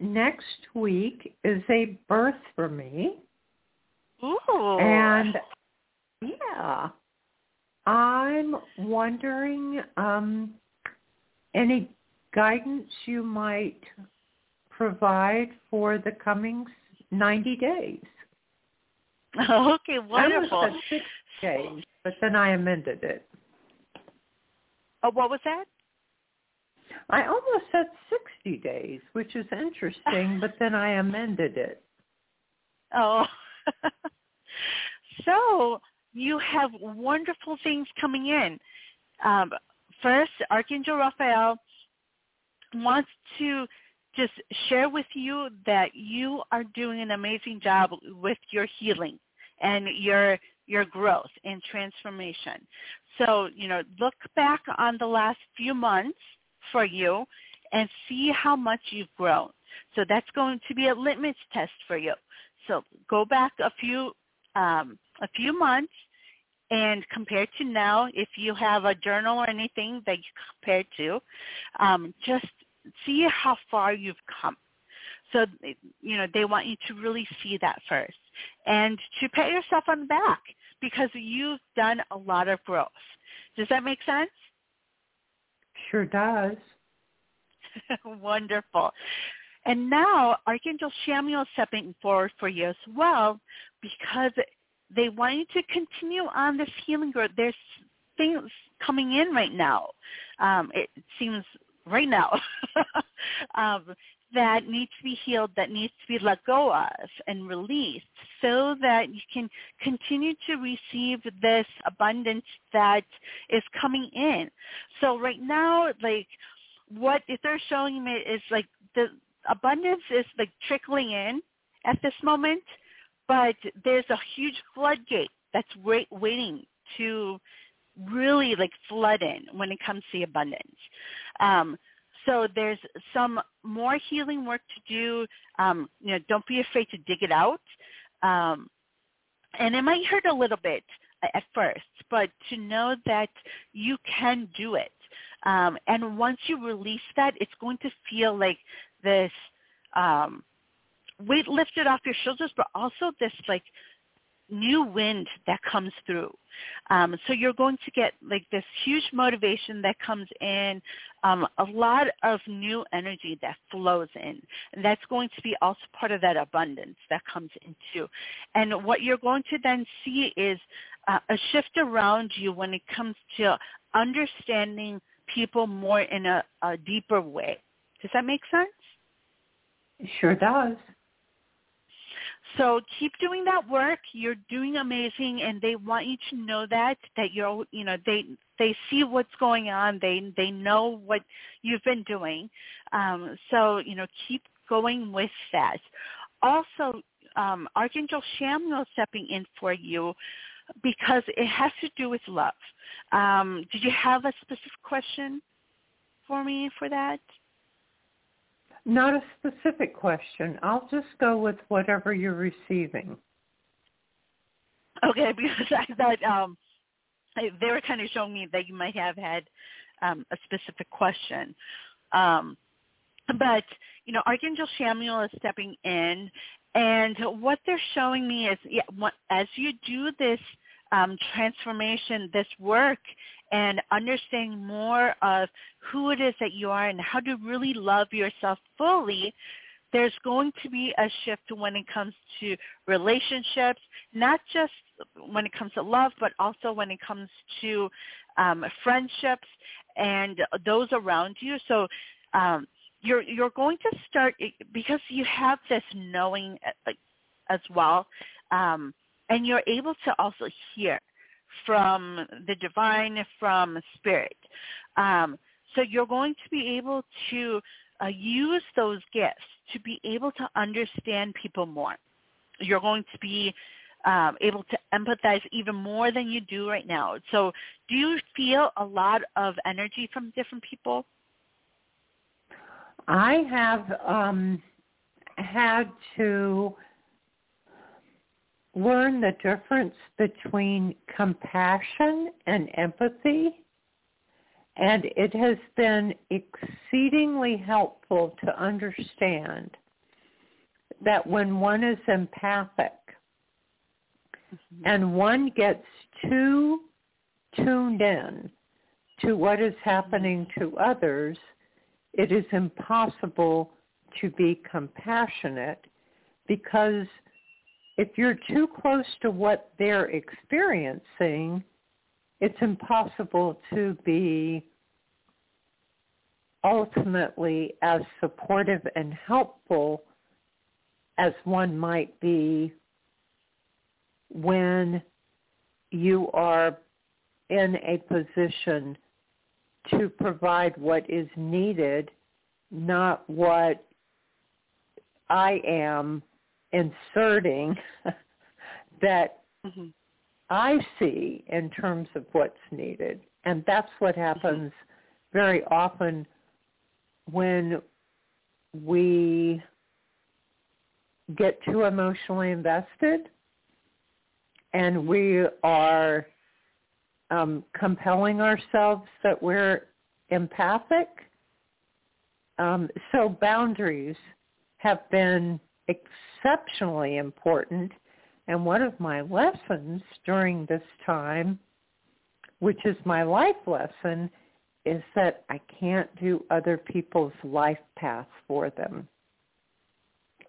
Next week is a birth for me, Ooh. and yeah, I'm wondering um, any guidance you might provide for the coming 90 days. okay, I wonderful. almost said 60 days, but then I amended it. Oh, what was that? I almost said 60 days, which is interesting, but then I amended it. Oh. so you have wonderful things coming in. Um, first, Archangel Raphael wants to just share with you that you are doing an amazing job with your healing and your your growth and transformation. So, you know, look back on the last few months for you and see how much you've grown. So that's going to be a litmus test for you. So go back a few um, a few months and compared to now, if you have a journal or anything that you compare to, um, just see how far you've come. So, you know, they want you to really see that first and to pat yourself on the back because you've done a lot of growth. Does that make sense? Sure does. Wonderful. And now Archangel Chamuel is stepping forward for you as well because they want you to continue on this healing growth. There's things coming in right now. Um, it seems right now um, that needs to be healed, that needs to be let go of and released so that you can continue to receive this abundance that is coming in. So right now, like what if they're showing me is like the abundance is like trickling in at this moment, but there's a huge floodgate that's wait, waiting to really like flood in when it comes to abundance. Um, so there's some more healing work to do. Um, you know, don't be afraid to dig it out. Um, and it might hurt a little bit at first, but to know that you can do it. Um, and once you release that, it's going to feel like this um, weight lifted off your shoulders, but also this like new wind that comes through. Um, so you're going to get like this huge motivation that comes in, um, a lot of new energy that flows in. And that's going to be also part of that abundance that comes into. And what you're going to then see is uh, a shift around you when it comes to understanding people more in a, a deeper way. Does that make sense? It sure does. So keep doing that work. You're doing amazing, and they want you to know that that you're, you know, they they see what's going on. They they know what you've been doing. Um, so you know, keep going with that. Also, um, Archangel Chamuel stepping in for you because it has to do with love. Um, did you have a specific question for me for that? Not a specific question. I'll just go with whatever you're receiving. Okay, because I thought um, they were kind of showing me that you might have had um, a specific question. Um, but, you know, Archangel Chamuel is stepping in, and what they're showing me is yeah, as you do this um, transformation, this work, and understanding more of who it is that you are and how to really love yourself fully, there's going to be a shift when it comes to relationships, not just when it comes to love, but also when it comes to um, friendships and those around you. So um, you're you're going to start because you have this knowing uh, as well, um, and you're able to also hear from the divine, from spirit. Um, so you're going to be able to uh, use those gifts to be able to understand people more. You're going to be um, able to empathize even more than you do right now. So do you feel a lot of energy from different people? I have um, had to learn the difference between compassion and empathy. And it has been exceedingly helpful to understand that when one is empathic mm-hmm. and one gets too tuned in to what is happening to others, it is impossible to be compassionate because if you're too close to what they're experiencing, it's impossible to be ultimately as supportive and helpful as one might be when you are in a position to provide what is needed, not what I am inserting that mm-hmm. I see in terms of what's needed. And that's what mm-hmm. happens mm-hmm. very often when we get too emotionally invested and we are um, compelling ourselves that we're empathic. Um, so boundaries have been exceptionally important. And one of my lessons during this time, which is my life lesson, is that I can't do other people's life path for them,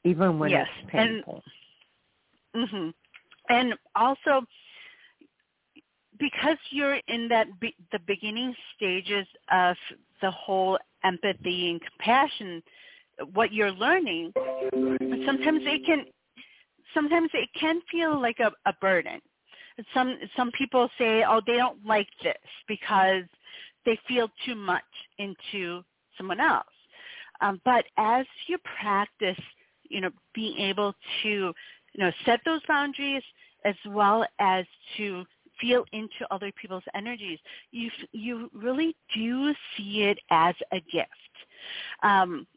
even when yes. it's painful. And, mm-hmm. and also, because you're in that be, the beginning stages of the whole empathy and compassion, what you're learning, sometimes it can sometimes it can feel like a, a burden. Some some people say, oh, they don't like this because they feel too much into someone else. Um, but as you practice, you know, being able to, you know, set those boundaries as well as to feel into other people's energies, you you really do see it as a gift. Um,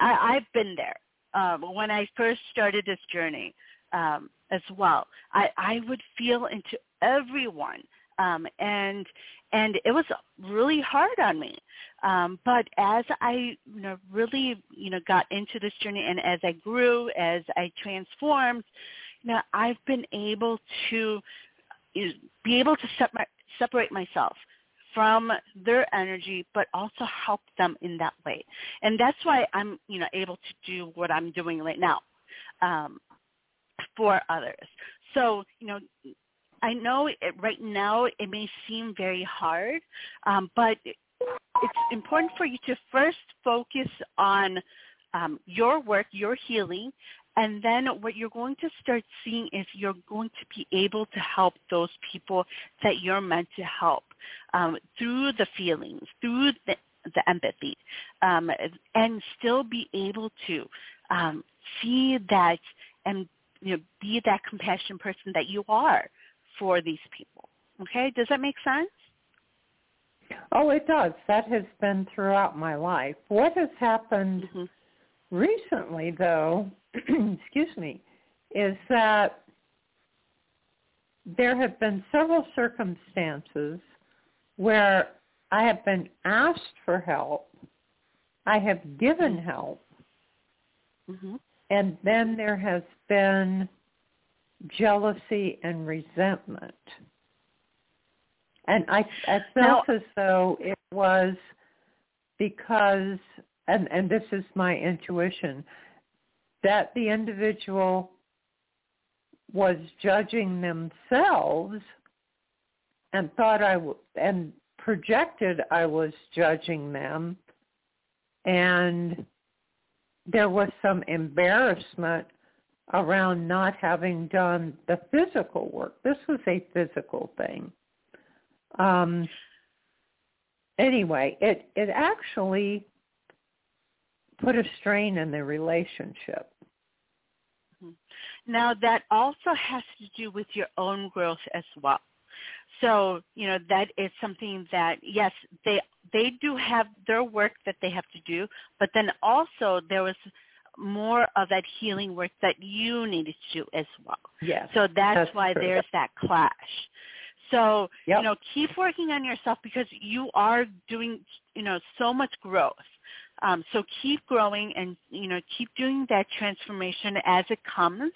I, I've been there um, when I first started this journey um, as well. I, I would feel into everyone, um, and and it was really hard on me. Um, but as I you know really you know got into this journey, and as I grew, as I transformed, you know I've been able to you know, be able to separate separate myself from their energy, but also help them in that way. And that's why I'm, you know, able to do what I'm doing right now um, for others. So, you know, I know it, right now it may seem very hard, um, but it's important for you to first focus on um, your work, your healing, and then what you're going to start seeing is you're going to be able to help those people that you're meant to help um, through the feelings, through the, the empathy, um, and still be able to um, see that and you know, be that compassionate person that you are for these people. Okay, does that make sense? Oh, it does. That has been throughout my life. What has happened mm-hmm. Recently, though, excuse me, is that there have been several circumstances where I have been asked for help, I have given mm-hmm. help, mm-hmm. and then there has been jealousy and resentment. And I, I felt now, as though it was because, and, and this is my intuition, that the individual was judging themselves and thought I w- and projected I was judging them and there was some embarrassment around not having done the physical work. This was a physical thing. Um, anyway, it it actually put a strain in the relationship. Mm-hmm. Now that also has to do with your own growth as well. So, you know, that is something that yes, they they do have their work that they have to do, but then also there was more of that healing work that you needed to do as well. Yes. So that's, that's why true. there's that clash. So, yep. you know, keep working on yourself because you are doing, you know, so much growth. Um, so keep growing and you know keep doing that transformation as it comes,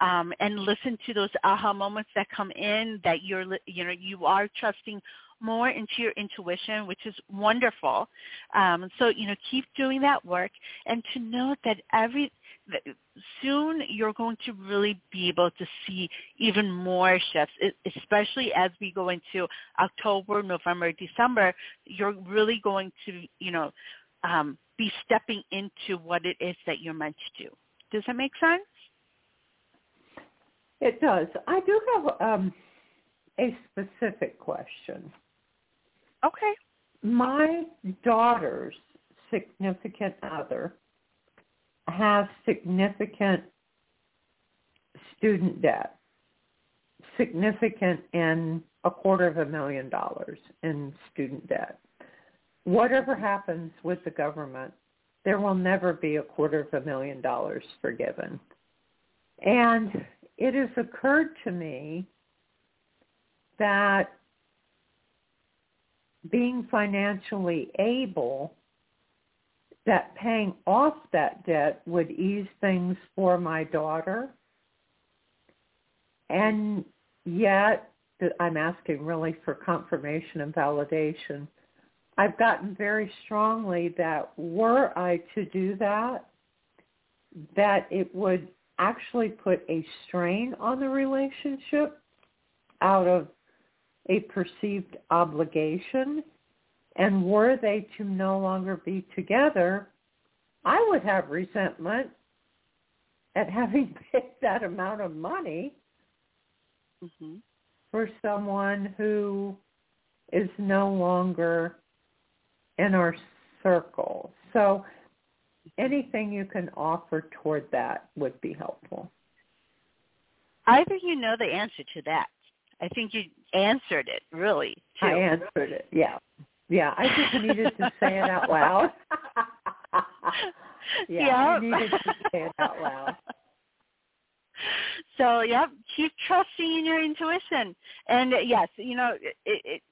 um, and listen to those aha moments that come in that you're you know you are trusting more into your intuition, which is wonderful. Um, so you know keep doing that work and to know that every soon you're going to really be able to see even more shifts, especially as we go into October, November, December. You're really going to you know um, be stepping into what it is that you're meant to do. Does that make sense? It does. I do have um, a specific question. Okay. My daughter's significant other has significant student debt, significant in a quarter of a million dollars in student debt whatever happens with the government, there will never be a quarter of a million dollars forgiven. And it has occurred to me that being financially able, that paying off that debt would ease things for my daughter. And yet, I'm asking really for confirmation and validation. I've gotten very strongly that were I to do that, that it would actually put a strain on the relationship out of a perceived obligation. And were they to no longer be together, I would have resentment at having paid that amount of money mm-hmm. for someone who is no longer in our circle. So anything you can offer toward that would be helpful. I think you know the answer to that. I think you answered it really. Too. I answered it. Yeah, yeah. I just needed to say it out loud. yeah, yep. I needed to say it out loud. So, yep, keep trusting in your intuition. And yes, you know, it, it,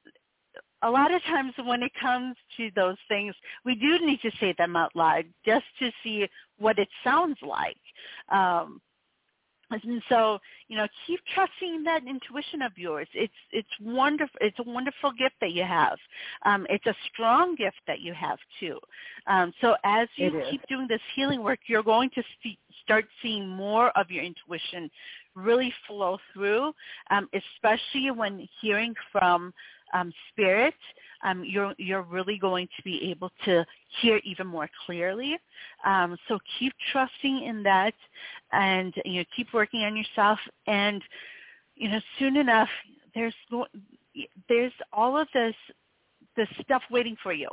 a lot of times when it comes to those things, we do need to say them out loud just to see what it sounds like. Um, and so, you know, keep trusting that intuition of yours. It's it's wonderful. It's a wonderful gift that you have. Um, it's a strong gift that you have too. Um, so as you keep doing this healing work, you're going to see, start seeing more of your intuition really flow through, um, especially when hearing from um, spirit, um, you're you're really going to be able to hear even more clearly. Um, so keep trusting in that, and you know keep working on yourself. And you know soon enough, there's there's all of this this stuff waiting for you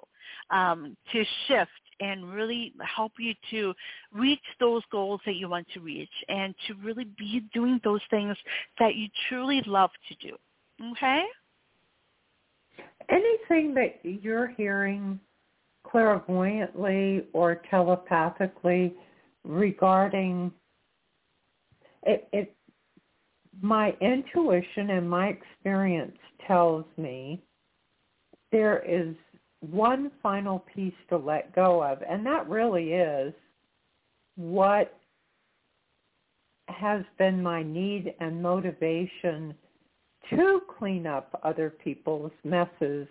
um, to shift and really help you to reach those goals that you want to reach and to really be doing those things that you truly love to do. Okay? Anything that you're hearing clairvoyantly or telepathically regarding it, it my intuition and my experience tells me there is one final piece to let go of and that really is what has been my need and motivation to clean up other people's messes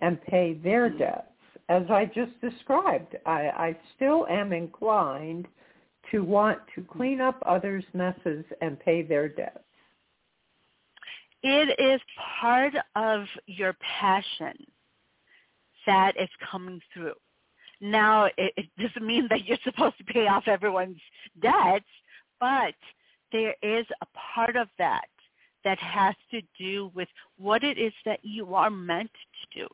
and pay their mm-hmm. debts. As I just described, I, I still am inclined to want to clean up others' messes and pay their debts. It is part of your passion that is coming through. Now, it, it doesn't mean that you're supposed to pay off everyone's debts, but there is a part of that that has to do with what it is that you are meant to do.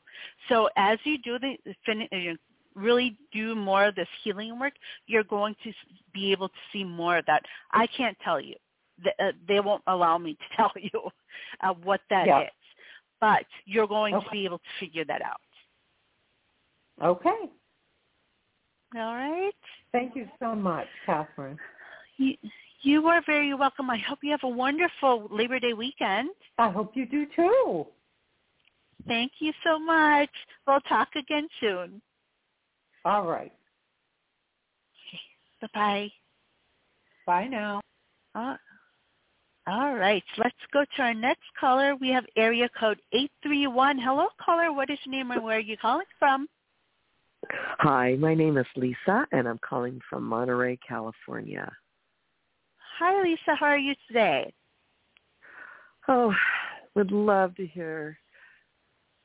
So as you do the uh, really do more of this healing work, you're going to be able to see more of that. I can't tell you. Uh, they won't allow me to tell you uh, what that yeah. is, but you're going okay. to be able to figure that out. Okay. All right. Thank you so much, Catharine. You, you are very welcome. I hope you have a wonderful Labor Day weekend. I hope you do too. Thank you so much. We'll talk again soon. All right. Okay. Bye-bye. Bye now. Uh, all right. Let's go to our next caller. We have area code 831. Hello, caller. What is your name and where are you calling from? Hi, my name is Lisa, and I'm calling from Monterey, California. Hi, Lisa. How are you today? Oh, would love to hear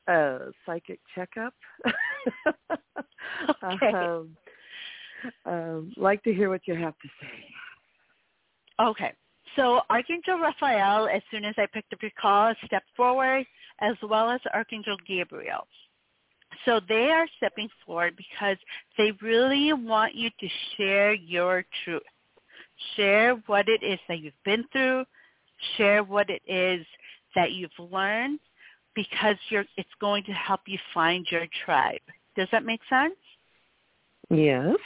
a psychic checkup. okay. Um, um, like to hear what you have to say. Okay. So Archangel Raphael, as soon as I picked up your call, stepped forward, as well as Archangel Gabriel. So they are stepping forward because they really want you to share your truth share what it is that you've been through, share what it is that you've learned because you're, it's going to help you find your tribe. Does that make sense? Yes.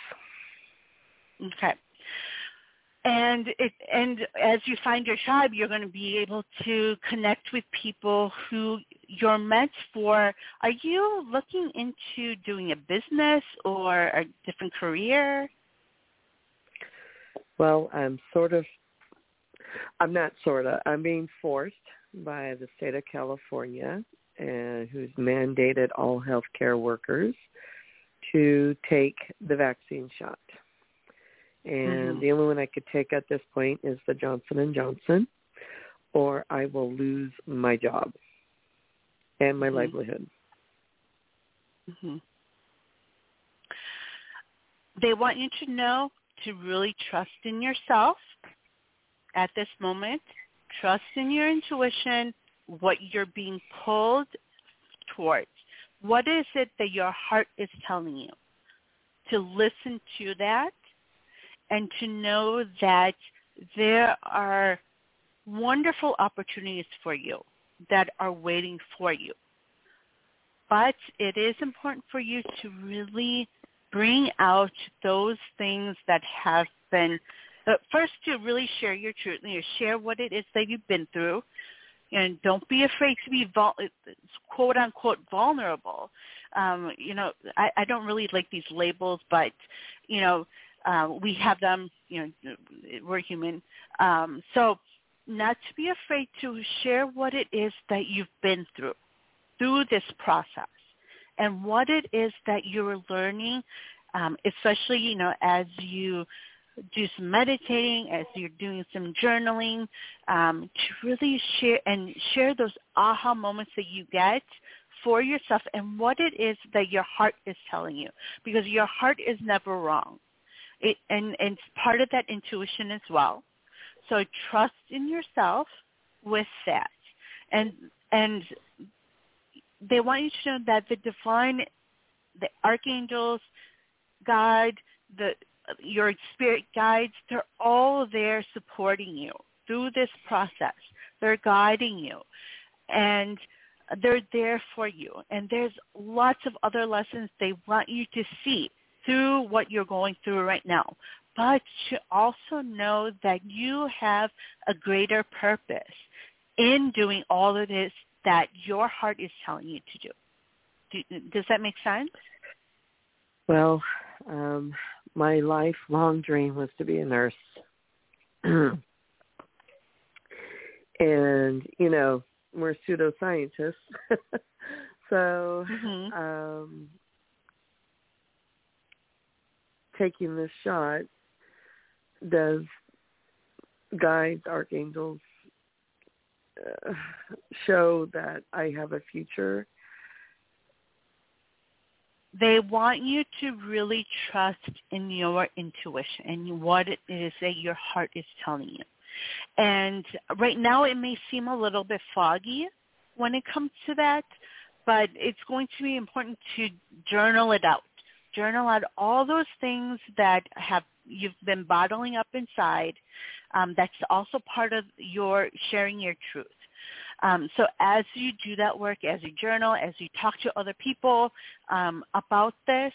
Okay. And it, and as you find your tribe, you're going to be able to connect with people who you're meant for. Are you looking into doing a business or a different career? Well, I'm sort of, I'm not sort of, I'm being forced by the state of California, and who's mandated all healthcare workers to take the vaccine shot. And Mhm. the only one I could take at this point is the Johnson and Johnson, or I will lose my job and my Mhm. livelihood. hmm They want you to know to really trust in yourself at this moment. Trust in your intuition, what you're being pulled towards. What is it that your heart is telling you? To listen to that and to know that there are wonderful opportunities for you that are waiting for you. But it is important for you to really bring out those things that have been, uh, first to really share your truth, you share what it is that you've been through, and don't be afraid to be vul- quote unquote vulnerable. Um, you know, I, I don't really like these labels, but you know, uh, we have them. You know, we're human. Um, so, not to be afraid to share what it is that you've been through through this process and what it is that you're learning, um, especially you know as you do some meditating, as you're doing some journaling, um, to really share and share those aha moments that you get for yourself and what it is that your heart is telling you, because your heart is never wrong. It, and, and it's part of that intuition as well. So trust in yourself with that. And and they want you to know that the divine, the archangels, guide, the your spirit guides, they're all there supporting you through this process. They're guiding you. And they're there for you. And there's lots of other lessons they want you to see through what you're going through right now. But to also know that you have a greater purpose in doing all of this that your heart is telling you to do. do does that make sense? Well, um, my lifelong dream was to be a nurse. and, you know, we're pseudoscientists. so Mhm. um, taking this shot does guides, archangels Uh, show that I have a future They want you to really trust in your intuition and what it is that your heart is telling you. And right now it may seem a little bit foggy when it comes to that, but it's going to be important to journal it out. Journal out all those things that have you've been bottling up inside. Um, that's also part of your sharing your truth. Um, so as you do that work, as you journal, as you talk to other people um, about this,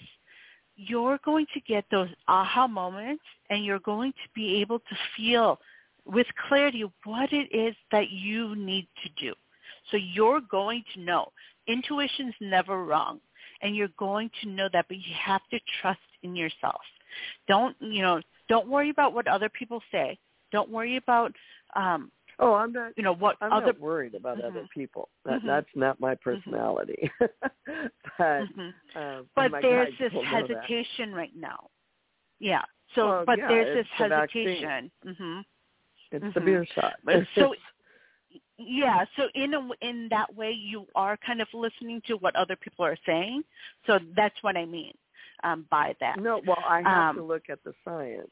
you're going to get those aha moments and you're going to be able to feel with clarity what it is that you need to do. So you're going to know. Intuition's never wrong. And you're going to know that, but you have to trust in yourself. Don't, you know, don't worry about what other people say. Don't worry about um, Oh, I'm not. you know what I'm other not worried about Mhm. other people. That Mhm. that's not my personality. but Mhm. um, but there's this will know that. hesitation right now yeah so Well, but yeah, there's this hesitation mhm It's the Mhm. beer shot. So yeah so in a, in that way you are kind of listening to what other people are saying so that's what i mean um by that no, well, I have to Um, look at the science.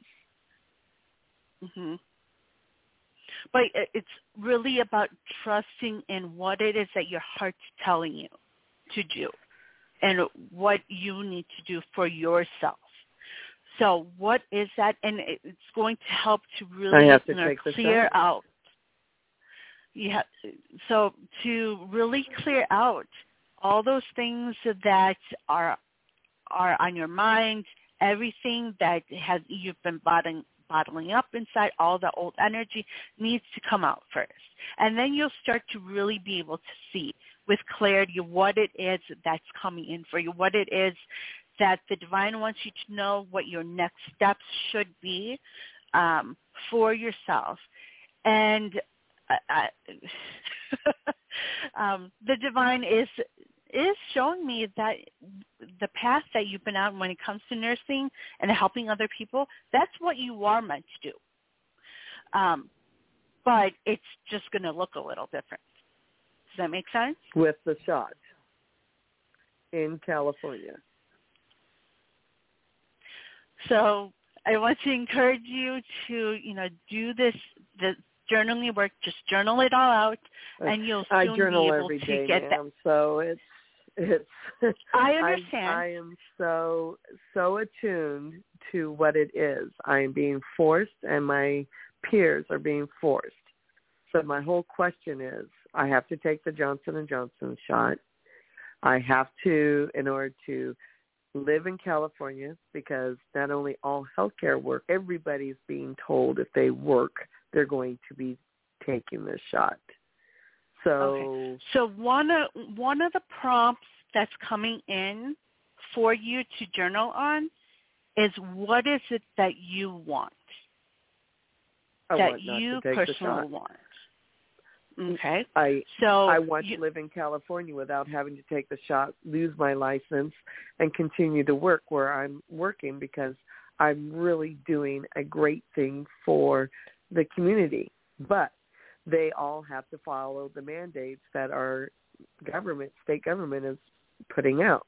hmm But it's really about trusting in what it is that your heart's telling you to do and what you need to do for yourself. So what is that? And it's going to help to really have to you know, clear out. Yeah. So to really clear out all those things that are are on your mind everything that has you've been bottling bottling up inside all the old energy needs to come out first. And then you'll start to really be able to see with clarity what it is that's coming in for you what it is that the divine wants you to know what your next steps should be um, for yourself. And I, um, the divine is is showing me that the path that you've been on when it comes to nursing and helping other people, that's what you are meant to do. Um, but it's just going to look a little different. Does that make sense? With the shot in California. So I want to encourage you to, you know, do this, the journaling work. Just journal it all out, and you'll soon I journal be able every to day, get ma'am, So it's it's I understand. I, I am so so attuned to what it is. I am being forced, and my peers are being forced. So my whole question is, I have to take the Johnson and Johnson shot. I have to, in order to live in California, because not only all healthcare work, everybody's being told if they work, they're going to be taking this shot. So Okay. So one of one of the prompts that's coming in for you to journal on is what is it that you want I that want you to take the personally want. Okay. I So I want you, to live in California without having to take the shot, lose my license, and continue to work where I'm working because I'm really doing a great thing for the community. But they all have to follow the mandates that our government, state government is putting out.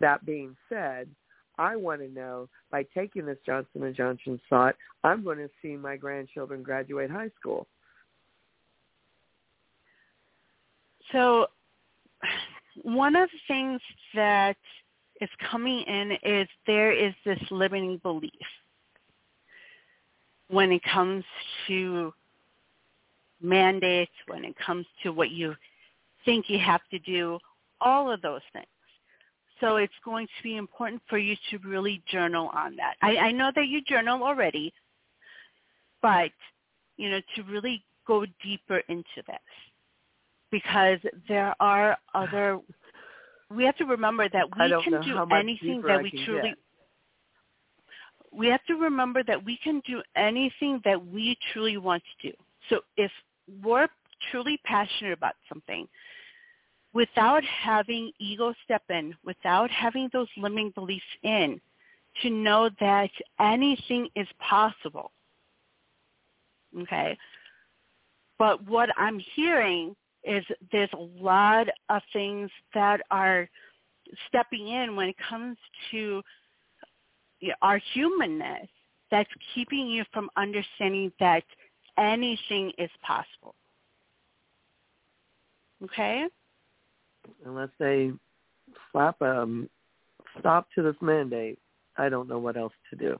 That being said, I want to know by taking this Johnson and Johnson shot, I'm going to see my grandchildren graduate high school. So one of the things that is coming in is there is this limiting belief when it comes to mandates, when it comes to what you think you have to do, all of those things. So it's going to be important for you to really journal on that. I, I know that you journal already, but you know to really go deeper into this because there are other. We have to remember that we can do anything that we truly. get. We have to remember that we can do anything that we truly want to do. So if we're truly passionate about something, without having ego step in, without having those limiting beliefs in, to know that anything is possible. Okay? But what I'm hearing is there's a lot of things that are stepping in when it comes to our humanness that's keeping you from understanding that anything is possible. Okay? Unless they slap a stop to this mandate, I don't know what else to do.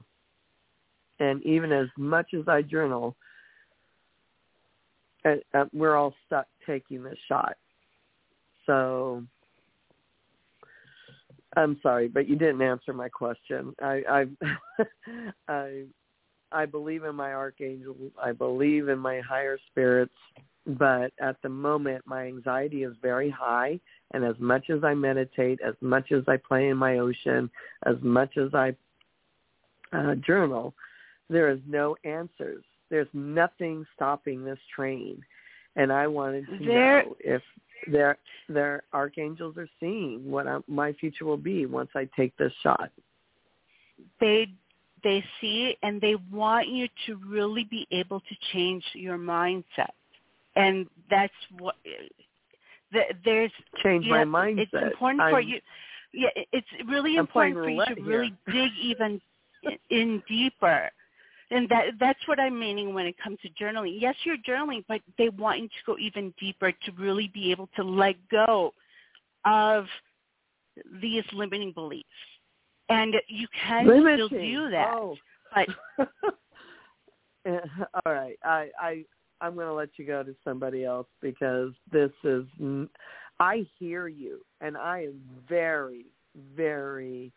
And even as much as I journal, uh, uh, we're all stuck taking this shot. So I'm sorry, but you didn't answer my question. I I I, I believe in my archangels. I believe in my higher spirits, but at the moment my anxiety is very high and as much as I meditate, as much as I play in my ocean, as much as I uh, journal, there is no answers. There's nothing stopping this train. And I wanted to There- know if their their archangels are seeing what I, my future will be once I take this shot. they they see and they want you to really be able to change your mindset. And that's what th- there's Change my have- mindset. it's important for I'm- you yeah it's really I'm important for you to roulette really dig even in deeper. And that that's what i'm meaning when it comes to journaling. Yes you're journaling but they want you to go even deeper to really be able to let go of these limiting beliefs and you can Limiting. still do that Oh. but Eh, All right, I I I'm going to let you go to somebody else because this is I hear you and I am very very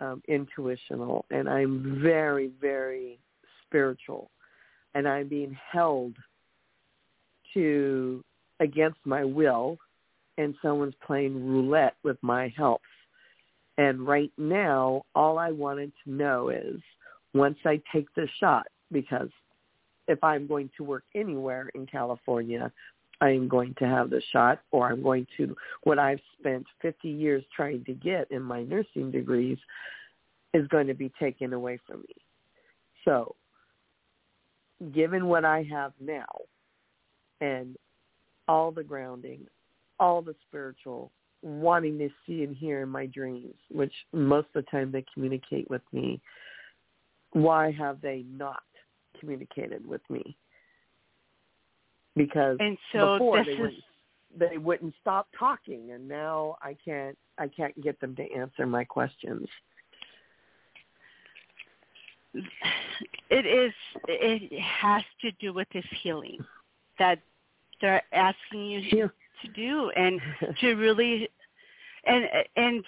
um, intuitional, and I'm very, very spiritual, and I'm being held to against my will, and someone's playing roulette with my health. And right now, all I wanted to know is once I take this shot, because if I'm going to work anywhere in California, I am going to have the shot or I'm going to, what I've spent 50 years trying to get in my nursing degrees is going to be taken away from me. So given what I have now and all the grounding, all the spiritual, wanting to see and hear in my dreams, which most of the time they communicate with me, why have they not communicated with me? because and so before they is... wouldn't they wouldn't stop talking and now I can't I can't get them to answer my questions. It is it has to do with this healing that they're asking you. To do and to really and and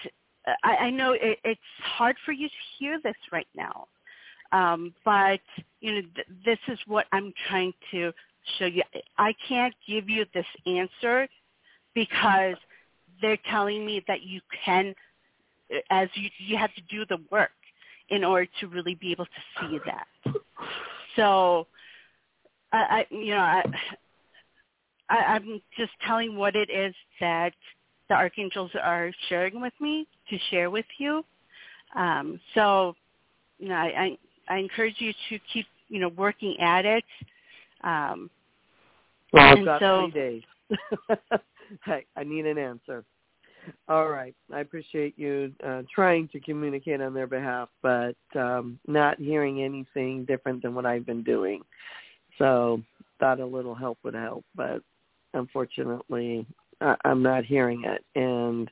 I, I know it, it's hard for you to hear this right now, um, but you know th- this is what I'm trying to show you. I can't give you this answer because they're telling me that you can, as you, you have to do the work in order to really be able to see that. So, I, I you know, I, I, I'm just telling what it is that the archangels are sharing with me to share with you. Um, so, you know, I, I, I encourage you to keep, you know, working at it. Um, well, I've got so, three days. hey, I need an answer. All right. I appreciate you uh, trying to communicate on their behalf, but um, not hearing anything different than what I've been doing. So thought a little help would help, but unfortunately, I- I'm not hearing it. And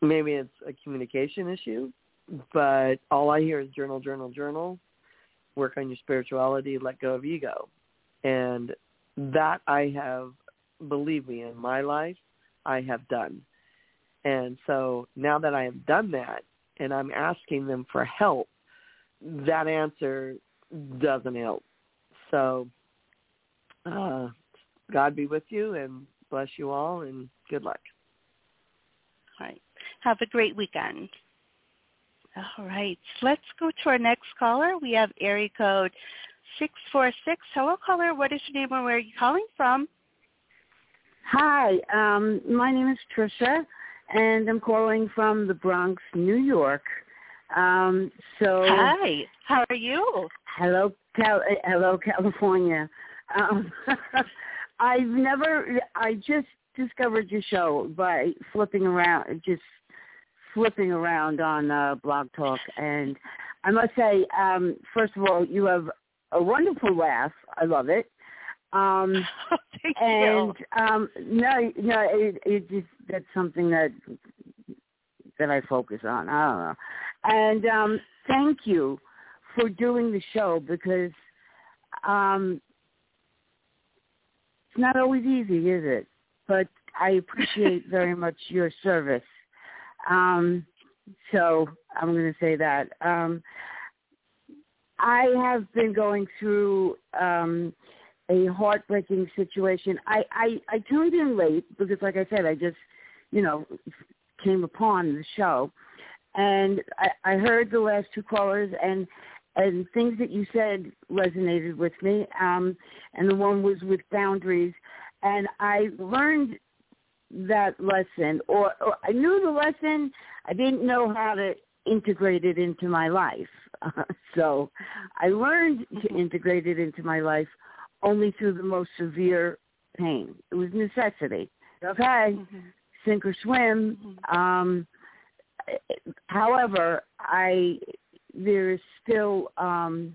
maybe it's a communication issue, but all I hear is journal, journal, journal. Work on your spirituality, let go of ego. And that I have, believe me, in my life, I have done. And so now that I have done that and I'm asking them for help, that answer doesn't help. So uh, God be with you and bless you all and good luck. All right. Have a great weekend. All right. Let's go to our next caller. We have area code 646. Hello, caller. What is your name and where are you calling from? Hi, um, my name is Trisha, and I'm calling from the Bronx, New York. Um, so hi, how are you? Hello, Cal- hello, California. Um, I've never, I just discovered your show by flipping around, just flipping around on uh, Blog Talk, and I must say, um, first of all, you have a wonderful laugh. I love it. Um, Thank and you. um, no, no, it, it just that's something that that I focus on. I don't know. And um, thank you for doing the show because um, it's not always easy, is it? But I appreciate very much your service. Um, so I'm going to say that. Um, I have been going through um, a heartbreaking situation. I, I I tuned in late because, like I said, I just you know came upon the show, and I, I heard the last two callers and and things that you said resonated with me. Um, and the one was with boundaries, and I learned that lesson, or, or I knew the lesson. I didn't know how to integrate it into my life. Uh, so I learned to integrate it into my life only through the most severe pain. It was necessity. Okay, Mm-hmm. sink or swim. Mhm. Um, however, I there is still um,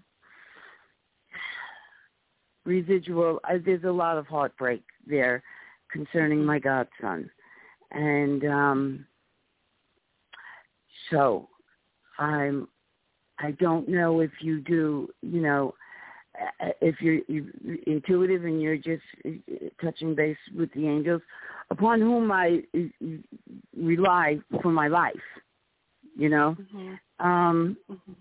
residual. Uh, there's a lot of heartbreak there concerning my godson, and um, so I'm. I don't know if you do. You know, uh, if you're, you're intuitive and you're just uh, touching base with the angels, upon whom I uh, rely for my life. you know. Mm-hmm. Um mm-hmm.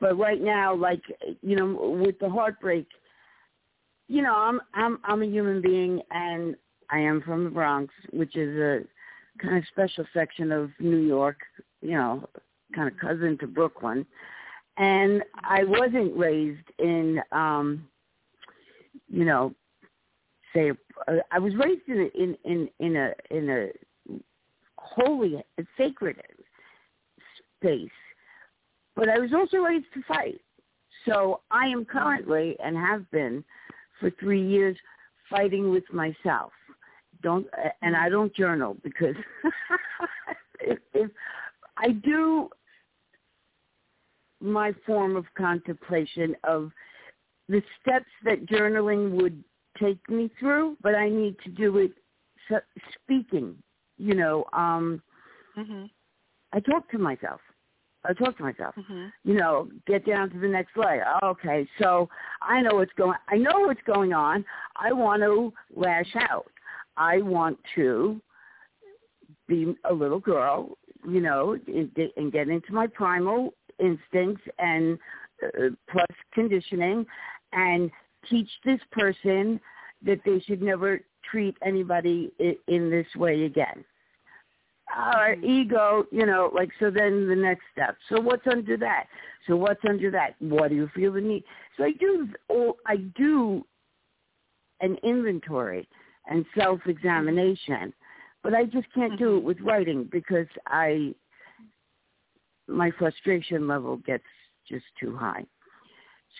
but right now like you know with the heartbreak you know, I'm I'm I'm a human being and I am from the Bronx, which is a kind of special section of New York, you know, kind of cousin to Brooklyn. And I wasn't raised in um you know, say uh, I was raised in a, in in in a in a holy sacred space. But I was also raised to fight. So I am currently and have been for three years fighting with myself. Don't and I don't journal because if, if I do my form of contemplation of the steps that journaling would take me through, but I need to do it speaking. You know, um, mm-hmm. I talk to myself. I talk to myself. Mm-hmm. You know, get down to the next layer. Okay, so I know what's going. I know what's going on. I want to lash out. I want to be a little girl. You know, and, and get into my primal instincts and uh, plus conditioning, and teach this person that they should never treat anybody in, in this way again our ego, you know, like so then the next step. So what's under that? So what's under that? What do you feel the need? So I do all I do an inventory and self examination. But I just can't do it with writing because I my frustration level gets just too high.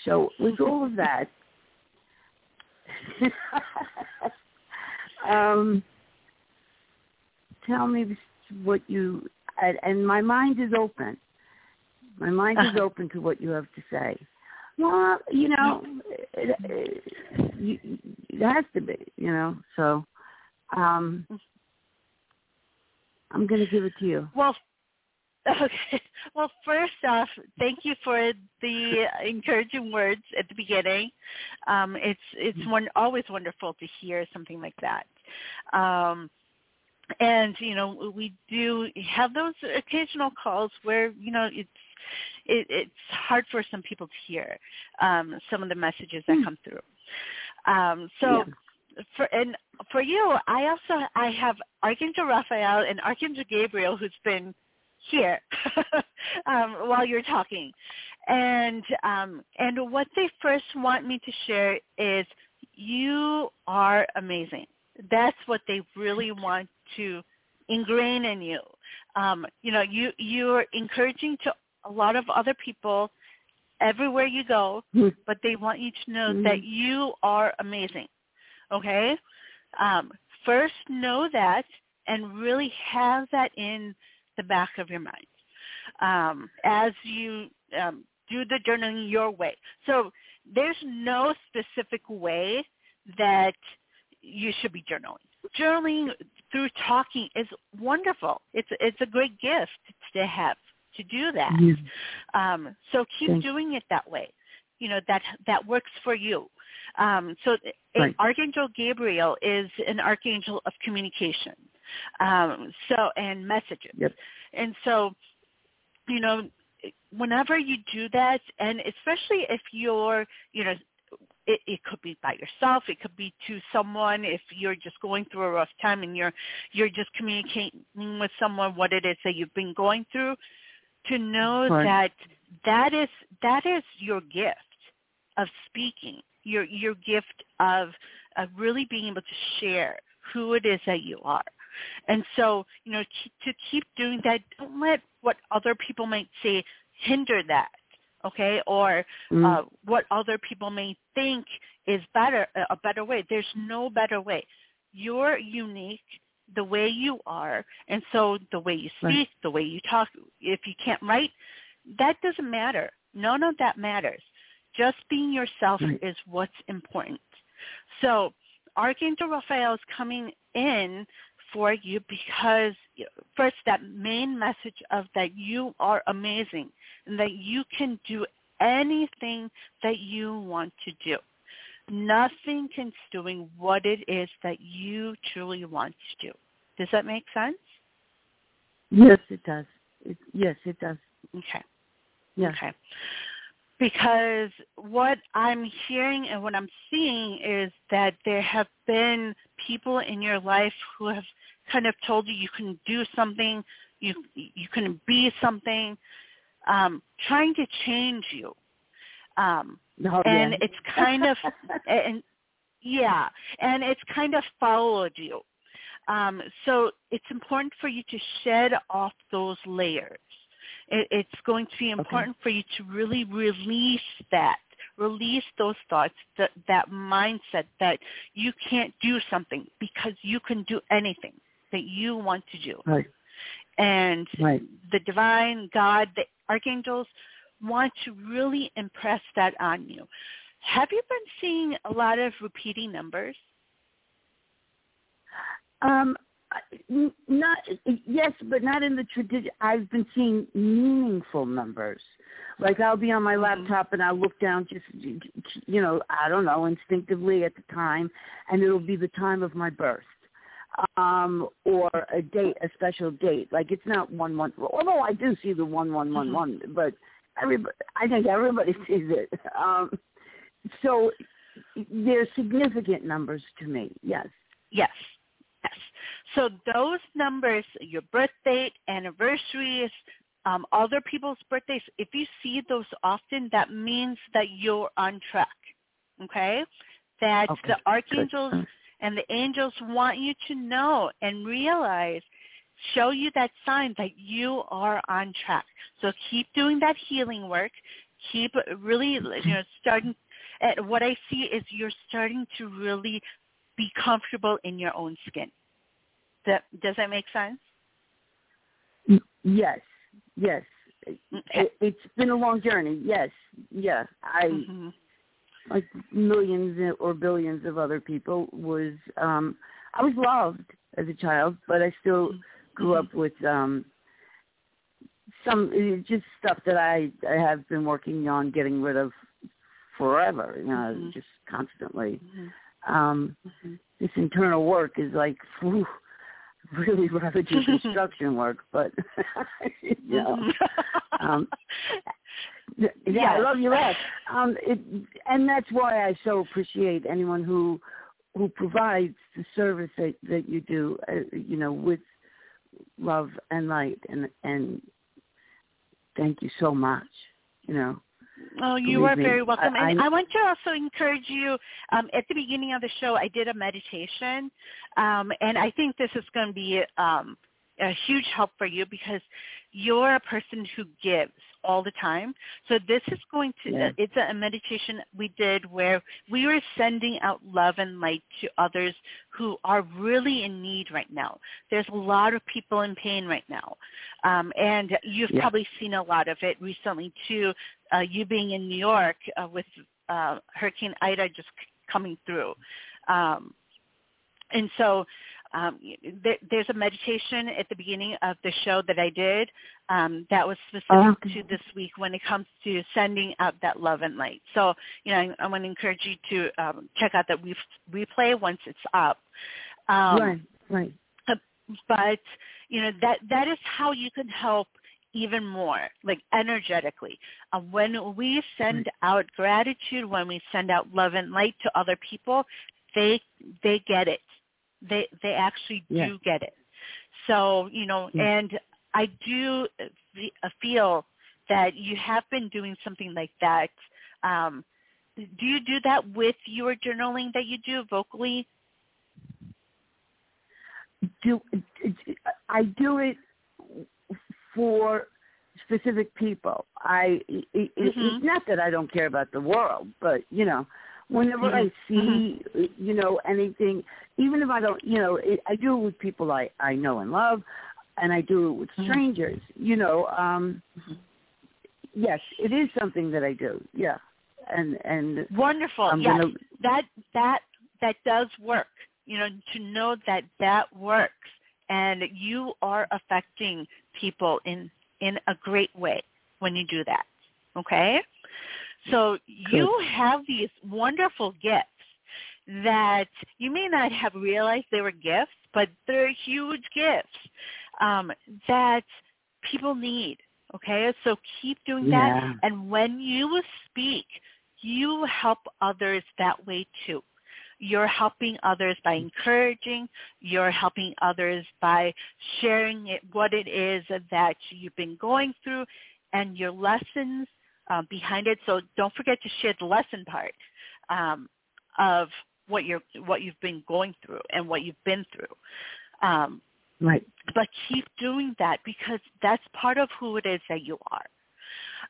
So with all of that um tell me what you and, my mind is open. My mind is open to what you have to say. Well, you know, it, it, it, it has to be, you know. So, um, I'm going to give it to you. Well, okay. Well, first off, thank you for the encouraging words at the beginning. Um, it's it's one, always wonderful to hear something like that. Um, and you know we do have those occasional calls where you know it's it, it's hard for some people to hear um, some of the messages that mm. come through. Um, so yeah. for and for you, I also I have Archangel Raphael and Archangel Gabriel who's been here um, while you're talking, and um, and what they first want me to share is you are amazing. That's what they really want to ingrain in you. Um, you know, you you're encouraging to a lot of other people everywhere you go, mm-hmm. but they want you to know mm-hmm. that you are amazing. Okay? Um, first know that and really have that in the back of your mind um, as you um, do the journaling your way. So there's no specific way that you should be journaling. Journaling through talking is wonderful. It's it's a great gift to have to do that. Um, so keep doing it that way. You know that that works for you. Um, so right. Archangel Gabriel is an archangel of communication. Um, so and messages. Yep. And so, you know, whenever you do that, and especially if you're, you know, it, it could be by yourself it could be to someone if you're just going through a rough time and you're you're just communicating with someone what it is that you've been going through to know right. that that is that is your gift of speaking your your gift of of really being able to share who it is that you are and so you know to, to keep doing that don't let what other people might say hinder that okay, or mm. uh, what other people may think is better, a better way. There's no better way. You're unique the way you are, and so the way you speak, right. the way you talk. If you can't write, that doesn't matter. None of that matters. Just being yourself right. is what's important. So Archangel Raphael is coming in for you because first that main message of that you are amazing and that you can do anything that you want to do. Nothing can doing what it is that you truly want to do. Does that make sense? Yes, it does. It, yes, it does. Okay. Yeah. Okay. Because what I'm hearing and what I'm seeing is that there have been people in your life who have kind of told you you can do something, you you can be something, um, trying to change you. Um, Oh, and yeah. it's kind of and yeah, and it's kind of followed you. Um, so it's important for you to shed off those layers. It, it's going to be important for you to really release that, release those thoughts, that, that mindset that you can't do something because you can do anything that you want to do. right. And Right. the divine God, the archangels want to really impress that on you. Have you been seeing a lot of repeating numbers? Um, not yes, but not in the tradition. I've been seeing meaningful numbers. Like I'll be on my laptop and I'll look down, just you know, I don't know, instinctively at the time, and it'll be the time of my birth, um, or a date, a special date. Like it's not one one. Although I do see the one one one one, but everybody, I think everybody sees it. Um, so they're significant numbers to me. Yes. Yes. Yes. So those numbers, your birth date, anniversaries, um, other people's birthdays, if you see those often, that means that you're on track. Okay? That Okay, the archangels good. And the angels want you to know and realize, show you that sign that you are on track. So keep doing that healing work. Keep really, you mm-hmm. know, starting. What I see is you're starting to really be comfortable in your own skin. That, does that make sense? Mm, yes, yes. Okay. It, it's been a long journey. Yes, yeah. I Mhm. Like millions or billions of other people was. um I was loved as a child, but I still grew up with um some just stuff that I I have been working on getting rid of forever. You know, Mhm. just constantly. Mhm. Um Mhm. This internal work is like. Whew, really rather do construction work, but you know, Mhm. um, yeah, I love you, laugh. Um, it, and that's why I so appreciate anyone who who provides the service that that you do, uh, you know, with love and light, and and thank you so much. You know, Oh, you are me, very welcome. I- and I- I want to also encourage you. Um, at the beginning of the show, I did a meditation, um, and I think this is going to be um, a huge help for you because you're a person who gives all the time. So this is going to. Yeah. It's a meditation we did where we were sending out love and light to others who are really in need right now. There's a lot of people in pain right now, um, and you've Yeah. probably seen a lot of it recently too uh, you being in New York uh, with uh, Hurricane Ida just c- coming through. Um, and so um, there, there's a meditation at the beginning of the show that I did um, that was specific Okay. to this week when it comes to sending out that love and light. So, you know, I, I want to encourage you to um, check out that re- replay once it's up. Um, right, right. but you know that that is how you can help even more like energetically uh, when we send out gratitude when we send out love and light to other people they they get it they they actually Yeah. do get it so you know Yeah. and i do uh, feel that you have been doing something like that um do you do that with your journaling that you do vocally do I do it for specific people. I it, Mhm. it's not that I don't care about the world, but you know, whenever I see you know anything, even if I don't, you know, it, I do it with people I I know and love, and I do it with Mhm. strangers. You know, um yes, it is something that I do. Yeah, and and wonderful I'm yes gonna that that that does work you know to know that that works and you are affecting people in in a great way when you do that okay so you have these wonderful gifts that you may not have realized they were gifts but they're huge gifts um, that people need. Okay, so keep doing Yeah. that. And when you speak, you help others that way too. You're helping others by encouraging. You're helping others by sharing it, what it is that you've been going through and your lessons um, behind it. So don't forget to share the lesson part um, of what you're what you've been going through and what you've been through. Um, Right. but keep doing that because that's part of who it is that you are.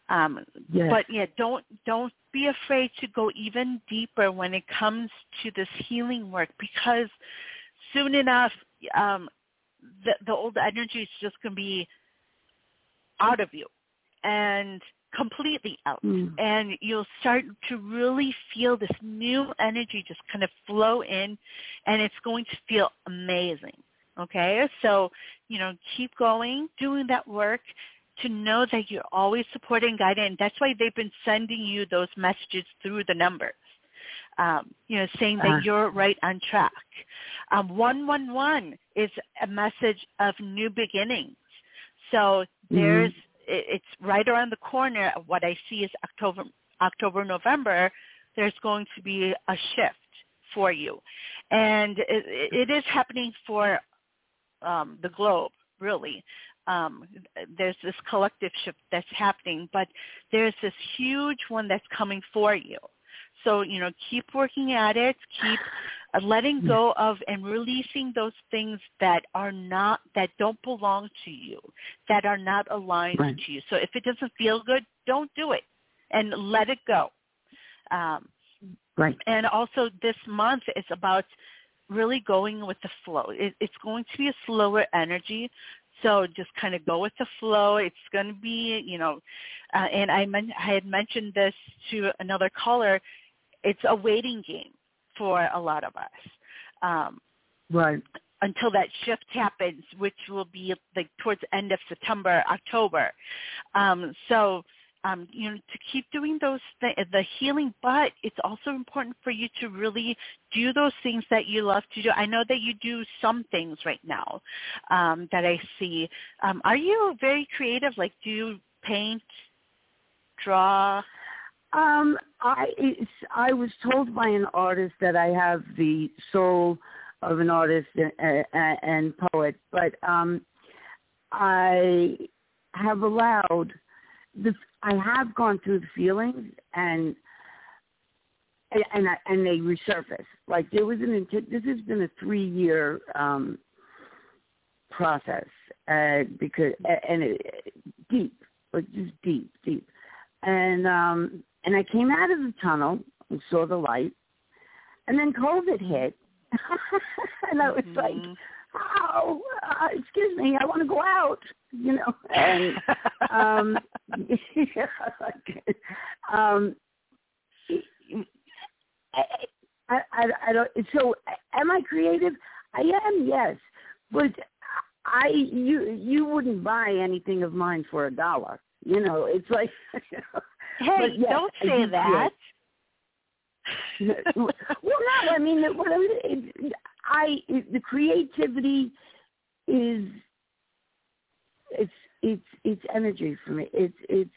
Um, Yes. But yeah, don't don't be afraid to go even deeper when it comes to this healing work because soon enough, um, the the old energy is just going to be out of you and completely out. Mm. and you'll start to really feel this new energy just kind of flow in and it's going to feel amazing okay? So you know keep going doing that work to know that you're always supported and guided and that's why they've been sending you those messages through the numbers um, you know saying that Ah. you're right on track. Um, 111 is a message of new beginnings. So there's it, it's right around the corner. What I see is October, October, November. There's going to be a shift for you, and it, it is happening for um, the globe, really. Um, there's this collective shift that's happening, but there's this huge one that's coming for you. So you know, keep working at it. Keep letting go of and releasing those things that are not that don't belong to you, that are not aligned Right. to you. So if it doesn't feel good, don't do it, and let it go. Um, Right. and also this month is about really going with the flow. It, it's going to be a slower energy. So just kind of go with the flow. It's going to be, you know, uh, and I, men- I had mentioned this to another caller. It's a waiting game for a lot of us um, Right. until that shift happens, which will be like towards the end of September, October. Um, so um, you know, to keep doing those th- the healing, but it's also important for you to really do those things that you love to do. I know that you do some things right now um, that I see. Um, are you very creative? Like, do you paint, draw? Um, I I was told by an artist that I have the soul of an artist and, and, and poet, but um, I have allowed the I have gone through the feelings and and and, I, and they resurface. Like there was an this has been a three year um, process uh, because and it, deep, like just deep, deep, and um, and I came out of the tunnel and saw the light, and then COVID hit, and I was like, Mhm. "Oh, uh, excuse me, I want to go out," you know, and um, yeah, like, um, I, I, I, I don't. So, am I creative? I am, yes, but I you you wouldn't buy anything of mine for a dollar. You know, it's like. You know, Hey, yes, don't say that. well, no, I mean, what I, the creativity is it's it's it's energy for me. It's it's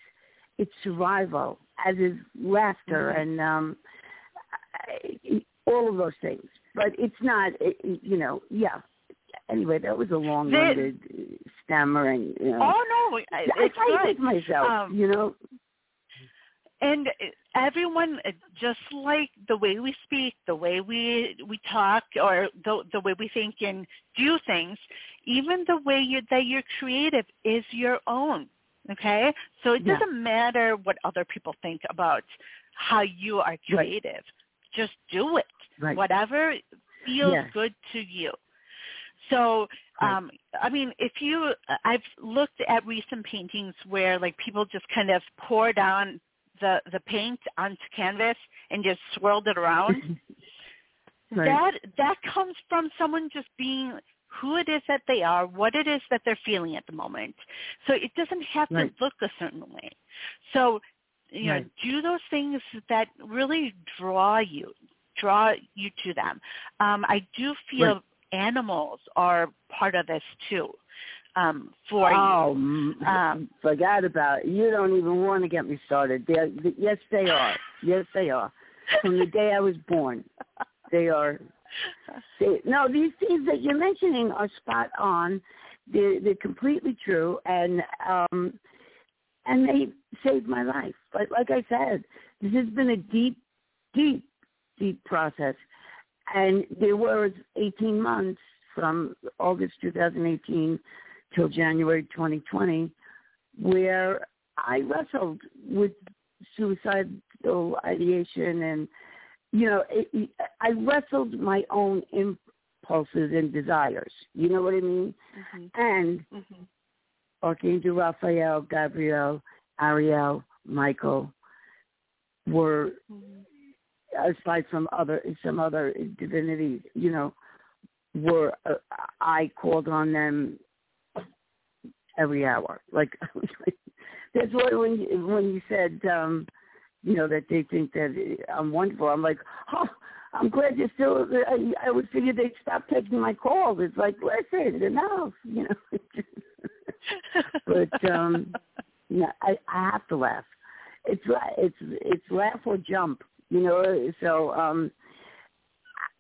it's survival, as is laughter Mhm. and um all of those things. But it's not, it, you know. Yeah. Anyway, that was a long-winded uh, stammering. You know. Oh no, I it's try to good. myself. Um, you know. And everyone uh, just like the way we speak the way we we talk or the the way we think and do things even the way you that you're creative is your own okay? So it Yeah. doesn't matter what other people think about how you are creative. Just do it. Right. whatever feels good to you. So um i mean if you i've looked at recent paintings where like people just kind of pour down the the paint onto canvas and just swirled it around Right. that that comes from someone just being who it is that they are what it is that they're feeling at the moment so it doesn't have Right. to look a certain way so you know do those things that really draw you draw you to them um i do feel Right. animals are part of this too um, for oh, you. Um, forgot about it. You don't even want to get me started. They're, yes, they are. Yes, they are. From the day I was born, they are. They, no, these things that you're mentioning are spot on. They're, they're completely true, and um, and they saved my life. But like I said, this has been a deep, deep, deep process, and there was 18 months from August 2018 till January 2020, where I wrestled with suicidal ideation and, you know, it, I wrestled my own impulses and desires. You know what I mean? Mm-hmm. And mm-hmm. Archangel Raphael, Gabriel, Ariel, Michael were, mm-hmm. aside from other some other divinities, you know, were uh, I called on them every hour. Like that's what when you, when you said um you know that they think that I'm wonderful. I'm like, oh, I'm glad you're still. I, I would figure they'd stop taking my calls. It's like, listen, enough, you know. but um yeah, I I have to laugh. It's it's it's laugh or jump, you know. So um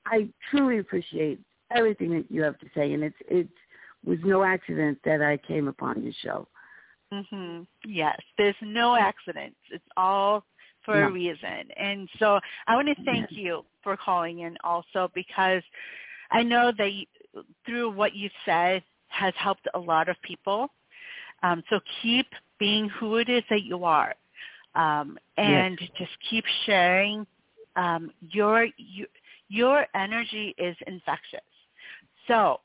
I truly appreciate everything that you have to say, and it's it's was no accident that I came upon your show. Mhm. Yes, there's no accidents. It's all for no. a reason. And so I want to thank you for calling in also because I know that you, through what you've said has helped a lot of people. Um, so keep being who it is that you are, um, and yes. just keep sharing. Um, your, your your energy is infectious. So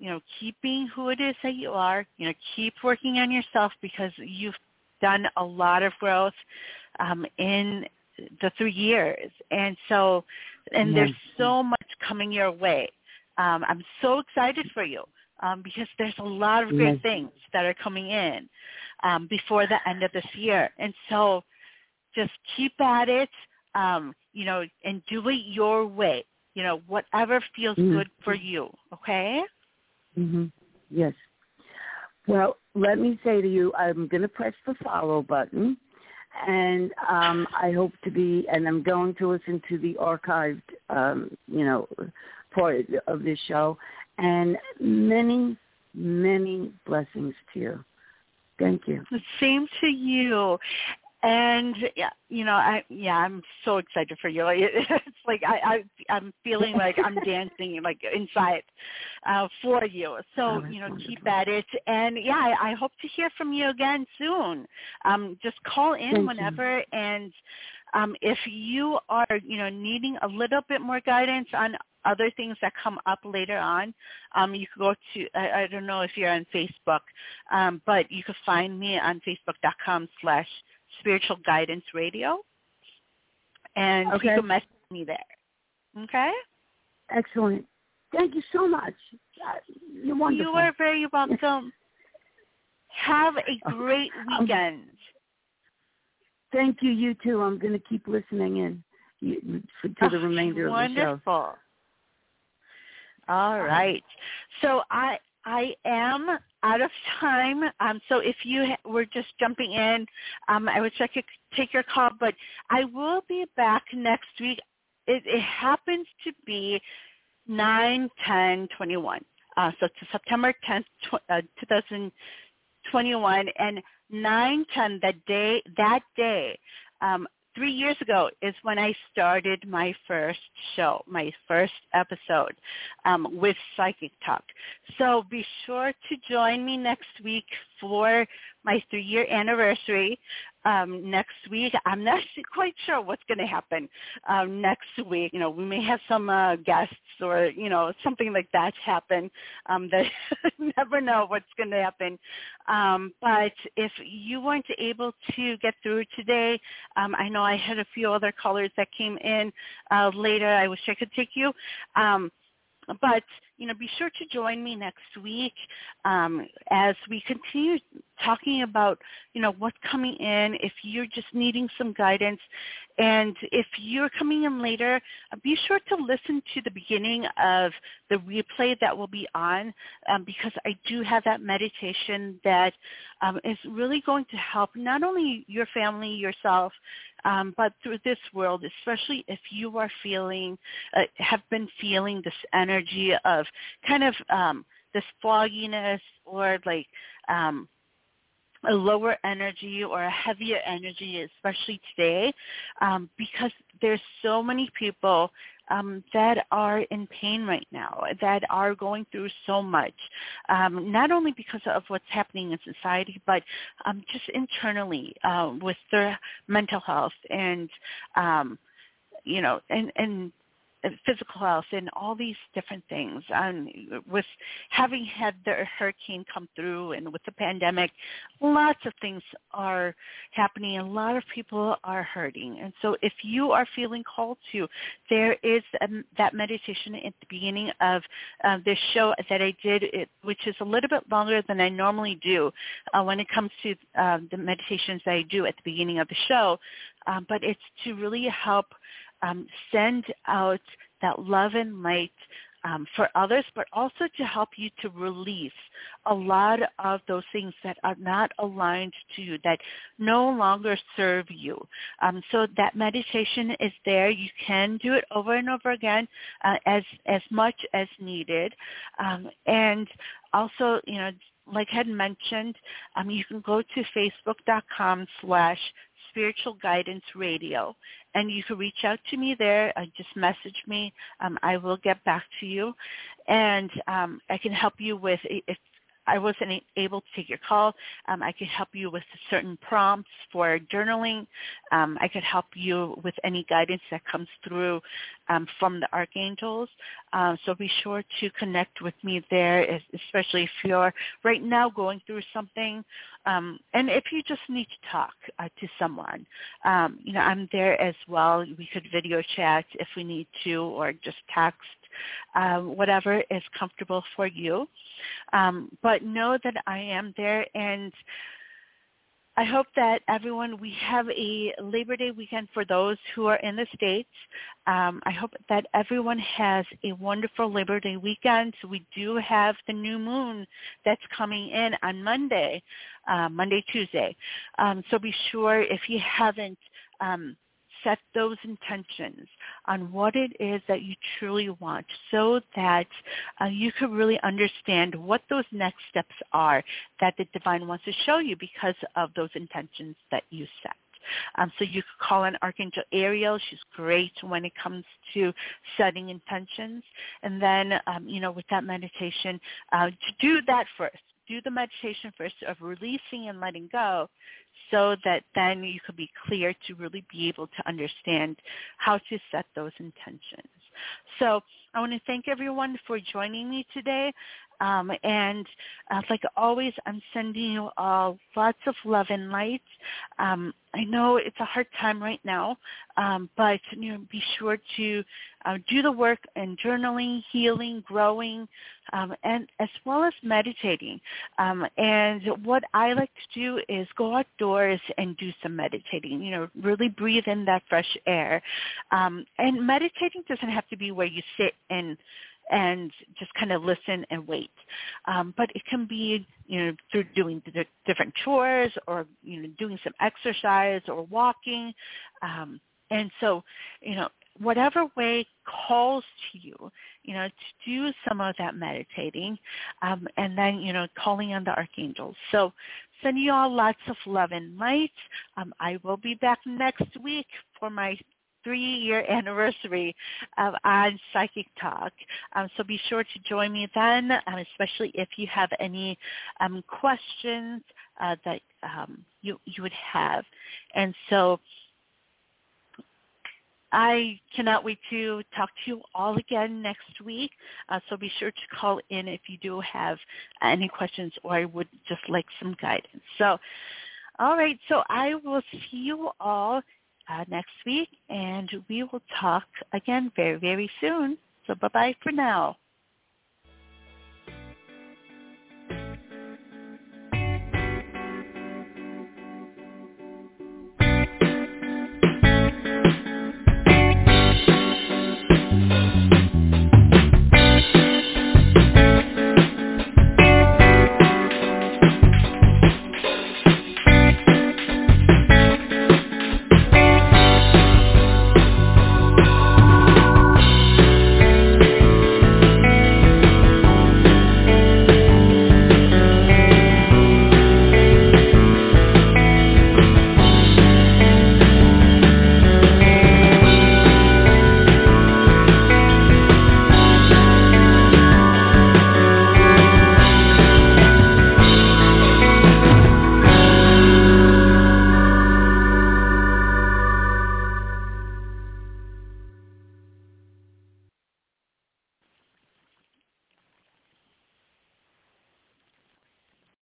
you know, keep being who it is that you are. You know, keep working on yourself because you've done a lot of growth um, in the three years, and so, and there's so much coming your way. Um, I'm so excited for you um, because there's a lot of great yes. things that are coming in um, before the end of this year, and so just keep at it. Um, you know, and do it your way. You know, whatever feels mm-hmm. good for you. Okay. Mm-hmm. Yes. Well, let me say to you, I'm going to press the follow button, and um, I hope to be, and I'm going to listen to the archived, um, you know, part of this show, and many, many blessings to you. Thank you. The same to you and yeah, you know, I yeah, I'm so excited for you. It's like I, I I'm feeling like I'm dancing like inside uh, for you. So oh, you know, wonderful. keep at it, and yeah, I, I hope to hear from you again soon. Um, just call in Thank whenever, you. and um, if you are you know needing a little bit more guidance on other things that come up later on, um, you can go to, I, I don't know if you're on Facebook, um, but you can find me on facebook.com slash Spiritual Guidance Radio, and okay. you can message me there. Okay. Excellent. Thank you so much. Uh, you're wonderful. You are very welcome. Have a great weekend. Thank you. You too. I'm going to keep listening in you, for, to the Oh, remainder of the show. Wonderful. All right. So I I am out of time. Um, so if you ha- were just jumping in, um, I wish I could take your call, but I will be back next week. It, it happens to be 9, 10, 21. Uh, so to September 10th, tw- uh, 2021, and 9, 10, that day, that day, um, three years ago is when I started my first show, my first episode um, with Psychic Talk. So be sure to join me next week for my three-year anniversary. Um, next week, I'm not quite sure what's going to happen um, next week. You know, we may have some uh, guests or you know something like that happen. Um, that never know what's going to happen. Um, but if you weren't able to get through today, um, I know I had a few other callers that came in uh, later. I wish I could take you. Um, but you know, be sure to join me next week um, as we continue talking about you know what's coming in. If you're just needing some guidance, and if you're coming in later, uh, be sure to listen to the beginning of the replay that will be on um, because I do have that meditation that um, is really going to help not only your family, yourself, um, but through this world, especially if you are feeling, uh, have been feeling this energy of kind of um, this fogginess or like um, a lower energy or a heavier energy, especially today, um, because there's so many people um, that are in pain right now, that are going through so much, um, not only because of what's happening in society, but um, just internally uh, with their mental health and, um, you know, and, and physical health and all these different things. Um, with having had the hurricane come through and with the pandemic, lots of things are happening. A lot of people are hurting. And so if you are feeling called to, there is um, that meditation at the beginning of uh, this show that I did, it, which is a little bit longer than I normally do uh, when it comes to uh, the meditations that I do at the beginning of the show. Um, but it's to really help um, send out that love and light um, for others, but also to help you to release a lot of those things that are not aligned to you, that no longer serve you. Um, so that meditation is there. You can do it over and over again uh, as as much as needed, um, and also, you know, like I had mentioned, um, you can go to facebook.com slash spiritual guidance radio and you can reach out to me there. Uh, just message me. Um, I will get back to you, and um, I can help you with if I wasn't able to take your call. Um, I could help you with certain prompts for journaling. Um, I could help you with any guidance that comes through um, from the archangels. Uh, so be sure to connect with me there, especially if you're right now going through something, um, and if you just need to talk uh, to someone. Um, you know, I'm there as well. We could video chat if we need to, or just text uh, whatever is comfortable for you. Um, but know that I am there and I hope that everyone, we have a Labor Day weekend for those who are in the States. Um, I hope that everyone has a wonderful Labor Day weekend. So we do have the new moon that's coming in on Monday, uh, Monday, Tuesday. Um, so be sure if you haven't um, set those intentions on what it is that you truly want so that uh, you can really understand what those next steps are that the divine wants to show you because of those intentions that you set. Um, so you could call on Archangel Ariel. She's great when it comes to setting intentions. And then, um, you know, with that meditation, uh, to do that first. Do the meditation first of releasing and letting go so that then you could be clear to really be able to understand how to set those intentions. So I want to thank everyone for joining me today. Um, and uh, like always, I'm sending you all lots of love and light. Um, I know it's a hard time right now, um, but you know, be sure to uh, do the work and journaling, healing, growing, um, and as well as meditating. Um, and what I like to do is go outdoors and do some meditating. You know, really breathe in that fresh air. Um, and meditating doesn't have to be where you sit and and just kind of listen and wait. Um, but it can be, you know, through doing the different chores or, you know, doing some exercise or walking. Um, and so, you know, whatever way calls to you, you know, to do some of that meditating, um, and then, you know, calling on the archangels. So sending you all lots of love and light. Um, I will be back next week for my three-year anniversary of on Psychic Talk. Um, so be sure to join me then, um, especially if you have any um, questions uh, that um, you you would have. And so I cannot wait to talk to you all again next week. Uh, so be sure to call in if you do have any questions or I would just like some guidance. So, all right. So I will see you all uh, next week, and we will talk again very, very soon. So bye-bye for now.